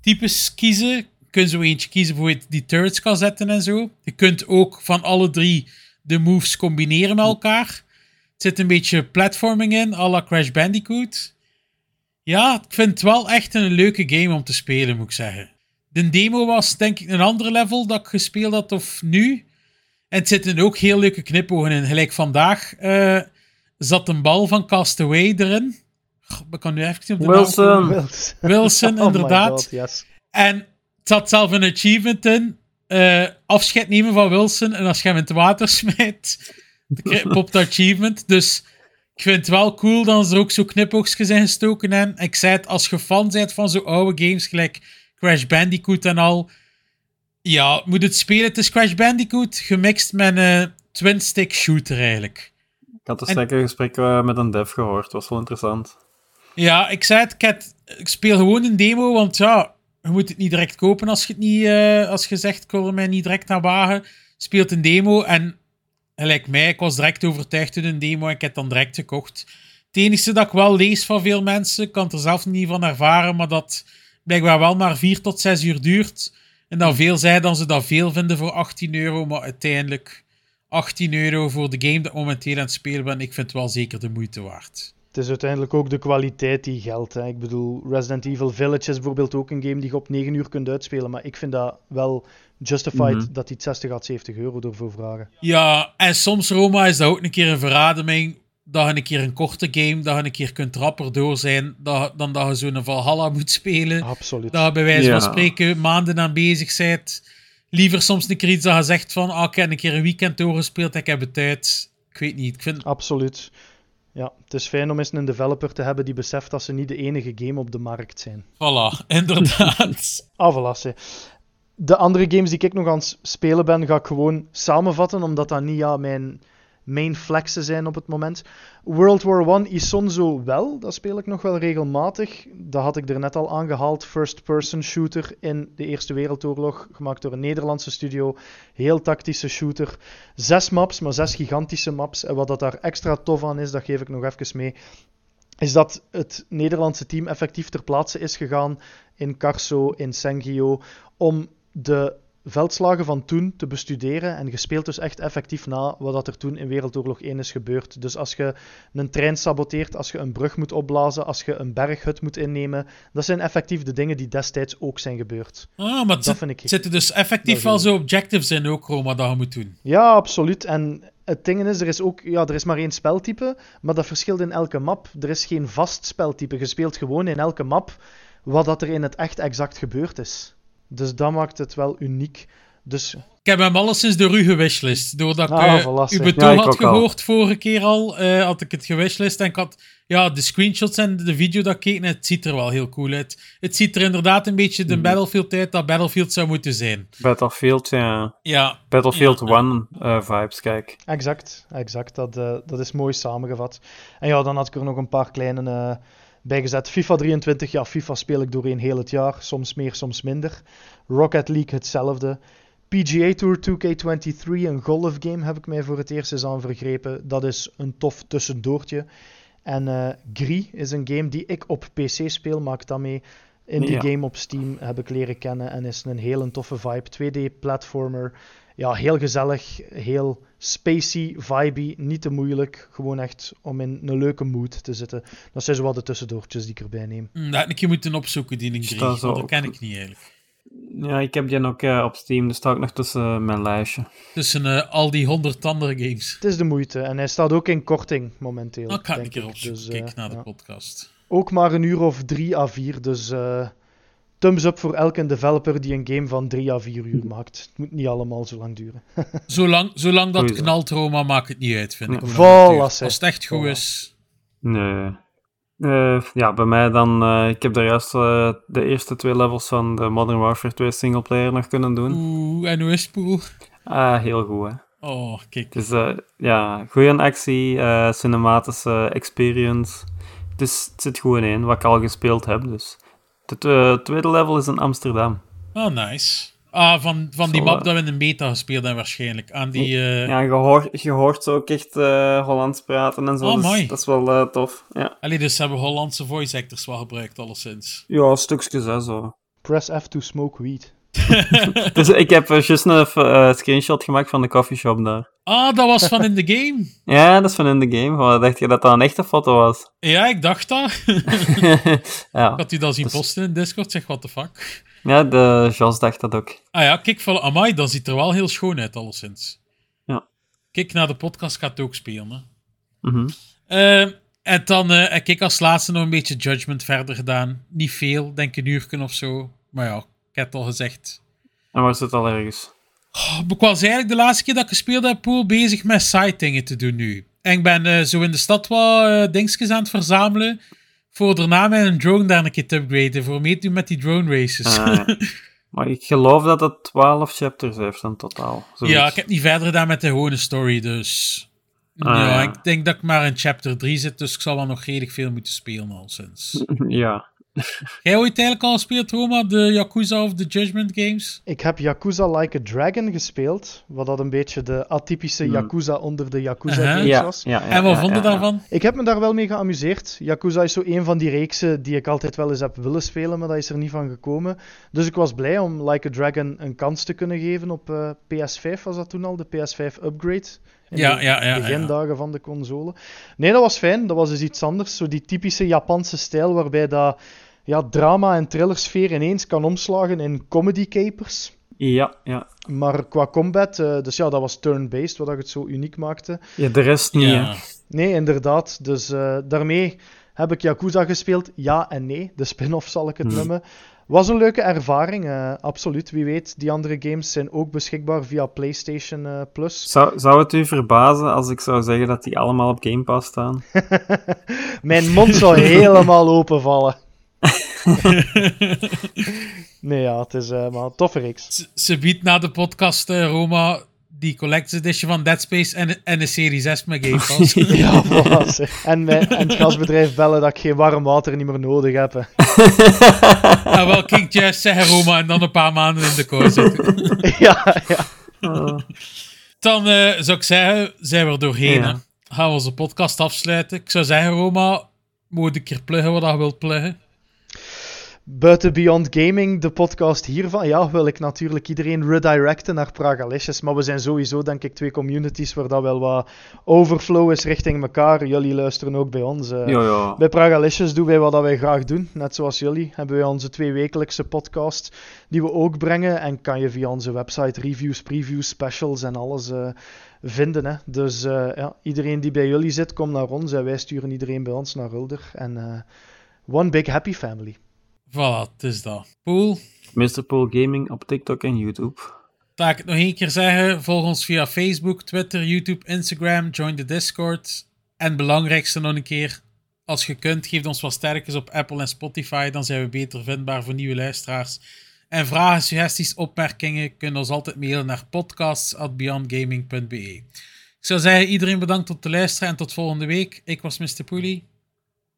types kiezen. Je kunt zo eentje kiezen voor die turrets kan zetten en zo. Je kunt ook van alle drie de moves combineren met elkaar. Er zit een beetje platforming in, à la Crash Bandicoot. Ja, ik vind het wel echt een leuke game om te spelen, moet ik zeggen. De demo was denk ik een ander level dat ik gespeeld had of nu. En het zitten ook heel leuke knipogen in. Gelijk vandaag eh, zat een bal van Castaway erin. Goh, Ik kan nu even op de.
Wilson!
Wild.
Wilson,
Oh
inderdaad.
God, yes.
En het zat zelf een achievement in. eh, afscheid nemen van Wilson. En als je hem in het water (laughs) smijt, popt de achievement. Dus ik vind het wel cool dat er ook zo knipoogjes zijn gestoken. En ik zei het, als je fan bent van zo oude games, gelijk Crash Bandicoot en al. Ja, moet het spelen. Het is Crash Bandicoot gemixt met een twin-stick shooter eigenlijk.
Ik had een
En-
gesprek eh, met een dev gehoord. was wel interessant.
Ja, ik zei het, ik, speel gewoon een demo, want ja, je moet het niet direct kopen als je het niet, eh, als je zegt, ik wil mij niet direct naar wagen. Speelt een demo en gelijk mij, ik was direct overtuigd in een demo en ik heb het dan direct gekocht. Het enige dat ik wel lees van veel mensen, kan er zelf niet van ervaren, maar dat blijkbaar wel maar 4 tot 6 uur duurt. En dan veel zij dan ze dat veel vinden voor 18 euro, maar uiteindelijk 18 euro voor de game dat ik momenteel aan het spelen ben, ik vind het wel zeker de moeite waard.
Het is uiteindelijk ook de kwaliteit die geldt. Hè. Ik bedoel, Resident Evil Village is bijvoorbeeld ook een game die je op 9 uur kunt uitspelen. Maar ik vind dat wel justified
Mhm.
dat die het 60 à 70 euro ervoor vragen.
Ja, en soms, Roma, is dat ook een keer een verademing. Dat je een keer een korte game, dat je een keer kunt rapper door zijn, dat, dan dat je zo'n Valhalla moet spelen.
Absoluut.
Dat je bij wijze
Ja.
van spreken maanden aan bezig bent. Liever soms een keer iets dat je zegt van, ah, ik heb een keer een weekend doorgespeeld, ik heb het uit. Ik weet niet, ik vind...
Absoluut. Ja, het is fijn om eens een developer te hebben die beseft dat ze niet de enige game op de markt zijn.
Voilà, (laughs) inderdaad.
Ah, voilà, zeg. De andere games die ik nog aan het spelen ben, ga ik gewoon samenvatten, omdat dat niet ja, mijn main flexen zijn op het moment. World War I Isonzo wel, dat speel ik nog wel regelmatig. Dat had ik er net al aangehaald. First-person shooter in de Eerste Wereldoorlog, gemaakt door een Nederlandse studio. Heel tactische shooter. Zes maps, maar zes gigantische maps. En wat dat daar extra tof aan is, dat geef ik nog even mee is dat het Nederlandse team effectief ter plaatse is gegaan in Carso, in Sengio, om de veldslagen van toen te bestuderen. En je speelt dus echt effectief na wat er toen in Wereldoorlog 1 is gebeurd. Dus als je een trein saboteert, als je een brug moet opblazen, als je een berghut moet innemen, dat zijn effectief de dingen die destijds ook zijn gebeurd.
Ah, maar
Dat vind ik-
zitten dus effectief wel zo objectives in ook, Roma, dat je moet doen.
Ja, absoluut. En het ding is, er is ook, ja, er is maar één speltype, maar dat verschilt in elke map. Er is geen vast speltype. Je speelt gewoon in elke map wat dat er in het echt exact gebeurd is. Dus dat maakt het wel uniek. Dus
Ik heb hem alleszins door u gewishlist. Doordat ik
Ah,
eh,
voilà,
uw
zeg.
betoog
Ja,
had
al.
gehoord vorige keer al, eh, had ik het gewishlist. En ik had ja, de screenshots en de video dat ik keek, en het ziet er wel heel cool uit. Het ziet er inderdaad een beetje de Battlefield uit dat Battlefield zou moeten zijn.
Battlefield, ja.
Ja,
Battlefield
Ja.
1 eh, vibes, kijk.
exact, exact. Dat, dat is mooi samengevat. En ja, dan had ik er nog een paar kleine eh bijgezet. FIFA 23, ja, FIFA speel ik doorheen heel het jaar. Soms meer, soms minder. Rocket League hetzelfde. PGA Tour 2K23, een golfgame, heb ik mij voor het eerst eens aan vergrepen. Dat is een tof tussendoortje. En eh Gris is een game die ik op PC speel, maak dat mee. In die
Ja.
game op Steam heb ik leren kennen en is een hele toffe vibe. 2D-platformer. Ja, heel gezellig, heel spacey, vibey, niet te moeilijk. Gewoon echt om in een leuke mood te zitten. Dat zijn zo wat de tussendoortjes die ik erbij neem.
hm, dat had ik een keer moeten opzoeken, die want Dat ken ik niet eigenlijk.
Ja, ik heb die ook eh, op Steam, dus staat ook nog tussen eh, mijn lijstje.
Tussen eh, al die honderd andere games.
Het is de moeite en hij staat ook in korting momenteel.
Dan ga ik
denk
een keer
ik.
opzoeken,
Dus, eh,
kijk naar de
ja.
podcast.
Ook maar een uur of drie à vier, dus eh, thumbs up voor elke developer die een game van 3 à 4 uur (laughs) maakt. Het moet niet allemaal zo lang duren. (laughs)
Zolang, zolang dat
Sowieso.
knalt, Roma, maakt het niet uit, vind ik.
Voilà.
Als het echt goed
Voilà.
is.
Nee. Eh, ja, bij mij dan... eh, ik heb daar juist eh, de eerste twee levels van de Modern Warfare 2 singleplayer nog kunnen doen.
Oeh, en hoe is het?
Ah, heel goed, hè.
Oh, kijk.
Eh, ja, goede actie, eh, cinematische experience. Dus het zit goed in één, wat ik al gespeeld heb. Dus. Het eh, tweede level is in Amsterdam.
Oh, nice. Ah, van, van die map
eh,
dat we in de beta gespeeld hebben waarschijnlijk. Aan die... eh,
Ja, je hoort, je hoort zo ook echt eh, Hollands praten en zo.
Oh,
dus
mooi.
Dat is wel eh, tof. Ja.
Allee, dus ze hebben Hollandse voice actors wel gebruikt, alleszins.
ja, stukjes hè, zo.
Press F to smoke weed. (laughs)
Dus ik heb eh, juist een eh, screenshot gemaakt van de coffeeshop daar.
Ah, dat was van in de game. (laughs)
Ja, dat is van in de game. Dacht je dat dat een echte foto was?
Ja, ik dacht dat. (laughs)
ja.
Had u dat zien
Dus-
posten in Discord? Zeg, what the fuck?
ja, de Jos dacht dat ook.
Ah ja, kijk, van, amai, dat ziet er wel heel schoon uit, alleszins.
Ja.
Kijk, naar de podcast gaat het ook spelen, hè.
Mhm.
Eh, en dan heb ik als laatste nog een beetje Judgment verder gedaan. Niet veel, denk een uurken of zo. Maar ja, ik heb het al gezegd.
En waar zit al ergens?
Oh, ik was eigenlijk de laatste keer dat ik gespeeld heb, Poel, bezig met side dingen te doen nu. En ik ben eh, zo in de stad wat eh, dingetjes aan het verzamelen. Voor daarna mijn drone daar een keer te upgraden. Voor mee te doen met die drone races.
Ah. (laughs) Maar ik geloof dat het 12 chapters heeft in totaal. Zoiets.
ja, ik heb niet verder gedaan met de gewone story, dus...
Ah,
ja,
ja.
ik denk dat ik maar in chapter 3 zit, dus ik zal wel nog redelijk veel moeten spelen al sinds. (laughs)
Ja. (laughs)
Jij ooit eigenlijk al gespeeld, Roma, de Yakuza of de Judgment games?
Ik heb Yakuza Like a Dragon gespeeld, wat dat een beetje de atypische
Hmm.
Yakuza onder de Yakuza
Uh-huh.
games
Ja,
was.
ja, ja,
en wat
ja,
vond je
ja, ja.
daarvan?
Ik heb me daar wel mee geamuseerd. Yakuza is zo een van die reeksen die ik altijd wel eens heb willen spelen, maar dat is er niet van gekomen. Dus ik was blij om Like a Dragon een kans te kunnen geven op eh, PS5, was dat toen al, de PS5 upgrade. In
Ja,
de
ja, ja, ja.
begindagen van de console. Nee, dat was fijn. Dat was dus iets anders. Zo die typische Japanse stijl waarbij dat ja, drama en thrillersfeer ineens kan omslagen in comedy capers.
Ja, ja.
Maar qua combat, eh, dus ja, dat was turn-based, wat dat het zo uniek maakte.
ja, de rest niet.
Ja.
Nee, inderdaad. Dus eh, daarmee heb ik Yakuza gespeeld. Ja en nee. De spin-off zal ik het
Hmm.
noemen. Was een leuke ervaring, eh, absoluut. Wie weet, die andere games zijn ook beschikbaar via PlayStation eh, Plus. (laughs)
Zou, zou het u verbazen als ik zou zeggen dat die allemaal op Game Pass staan? (laughs)
Mijn mond zou (laughs) helemaal openvallen. (laughs) nee, ja, het is eh, maar een toffe reeks.
Ze- Ze biedt na de podcast, eh, Roma, die Collector's Edition van Dead Space en, en de Serie 6 met Game (laughs) Pass.
Ja, voilà. En, mijn, en het gasbedrijf bellen dat ik geen warm water niet meer nodig heb. hè. (laughs)
en wel, kijk juist zeggen, Roma, en dan een paar maanden in de kou zitten.
ja, ja.
Dan eh, zou ik zeggen, zijn we er doorheen.
Ja.
Gaan we onze podcast afsluiten. Ik zou zeggen, Roma, moet een keer pluggen wat je wilt pluggen.
Buiten Beyond Gaming, de podcast hiervan, ja, wil ik natuurlijk iedereen redirecten naar Pragalicious. Maar we zijn sowieso, denk ik, twee communities waar dat wel wat overflow is richting elkaar. Jullie luisteren ook bij ons. eh.
Ja, ja.
Bij Pragalicious doen wij wat wij graag doen. Net zoals jullie hebben wij onze twee wekelijkse podcast die we ook brengen. En kan je via onze website reviews, previews, specials en alles eh, vinden. Hè. Dus eh, ja, iedereen die bij jullie zit, kom naar ons. En wij sturen iedereen bij ons naar Hulder. En one big happy family.
Voilà, het is dat. Poel,
Mr. Pool Gaming op TikTok en YouTube.
laat ik het nog één keer zeggen. Volg ons via Facebook, Twitter, YouTube, Instagram. Join de Discord. En belangrijkste nog een keer. Als je kunt, geef ons wat sterkjes op Apple en Spotify. Dan zijn we beter vindbaar voor nieuwe luisteraars. En vragen, suggesties, opmerkingen kunnen ons altijd mailen naar podcasts.beyondgaming.be. Ik zou zeggen, iedereen bedankt om te luisteren en tot volgende week. Ik was Mr. Poelie.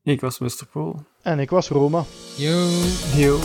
Ik was Mr. Pool.
En ik was Roma.
Yo.
Yo.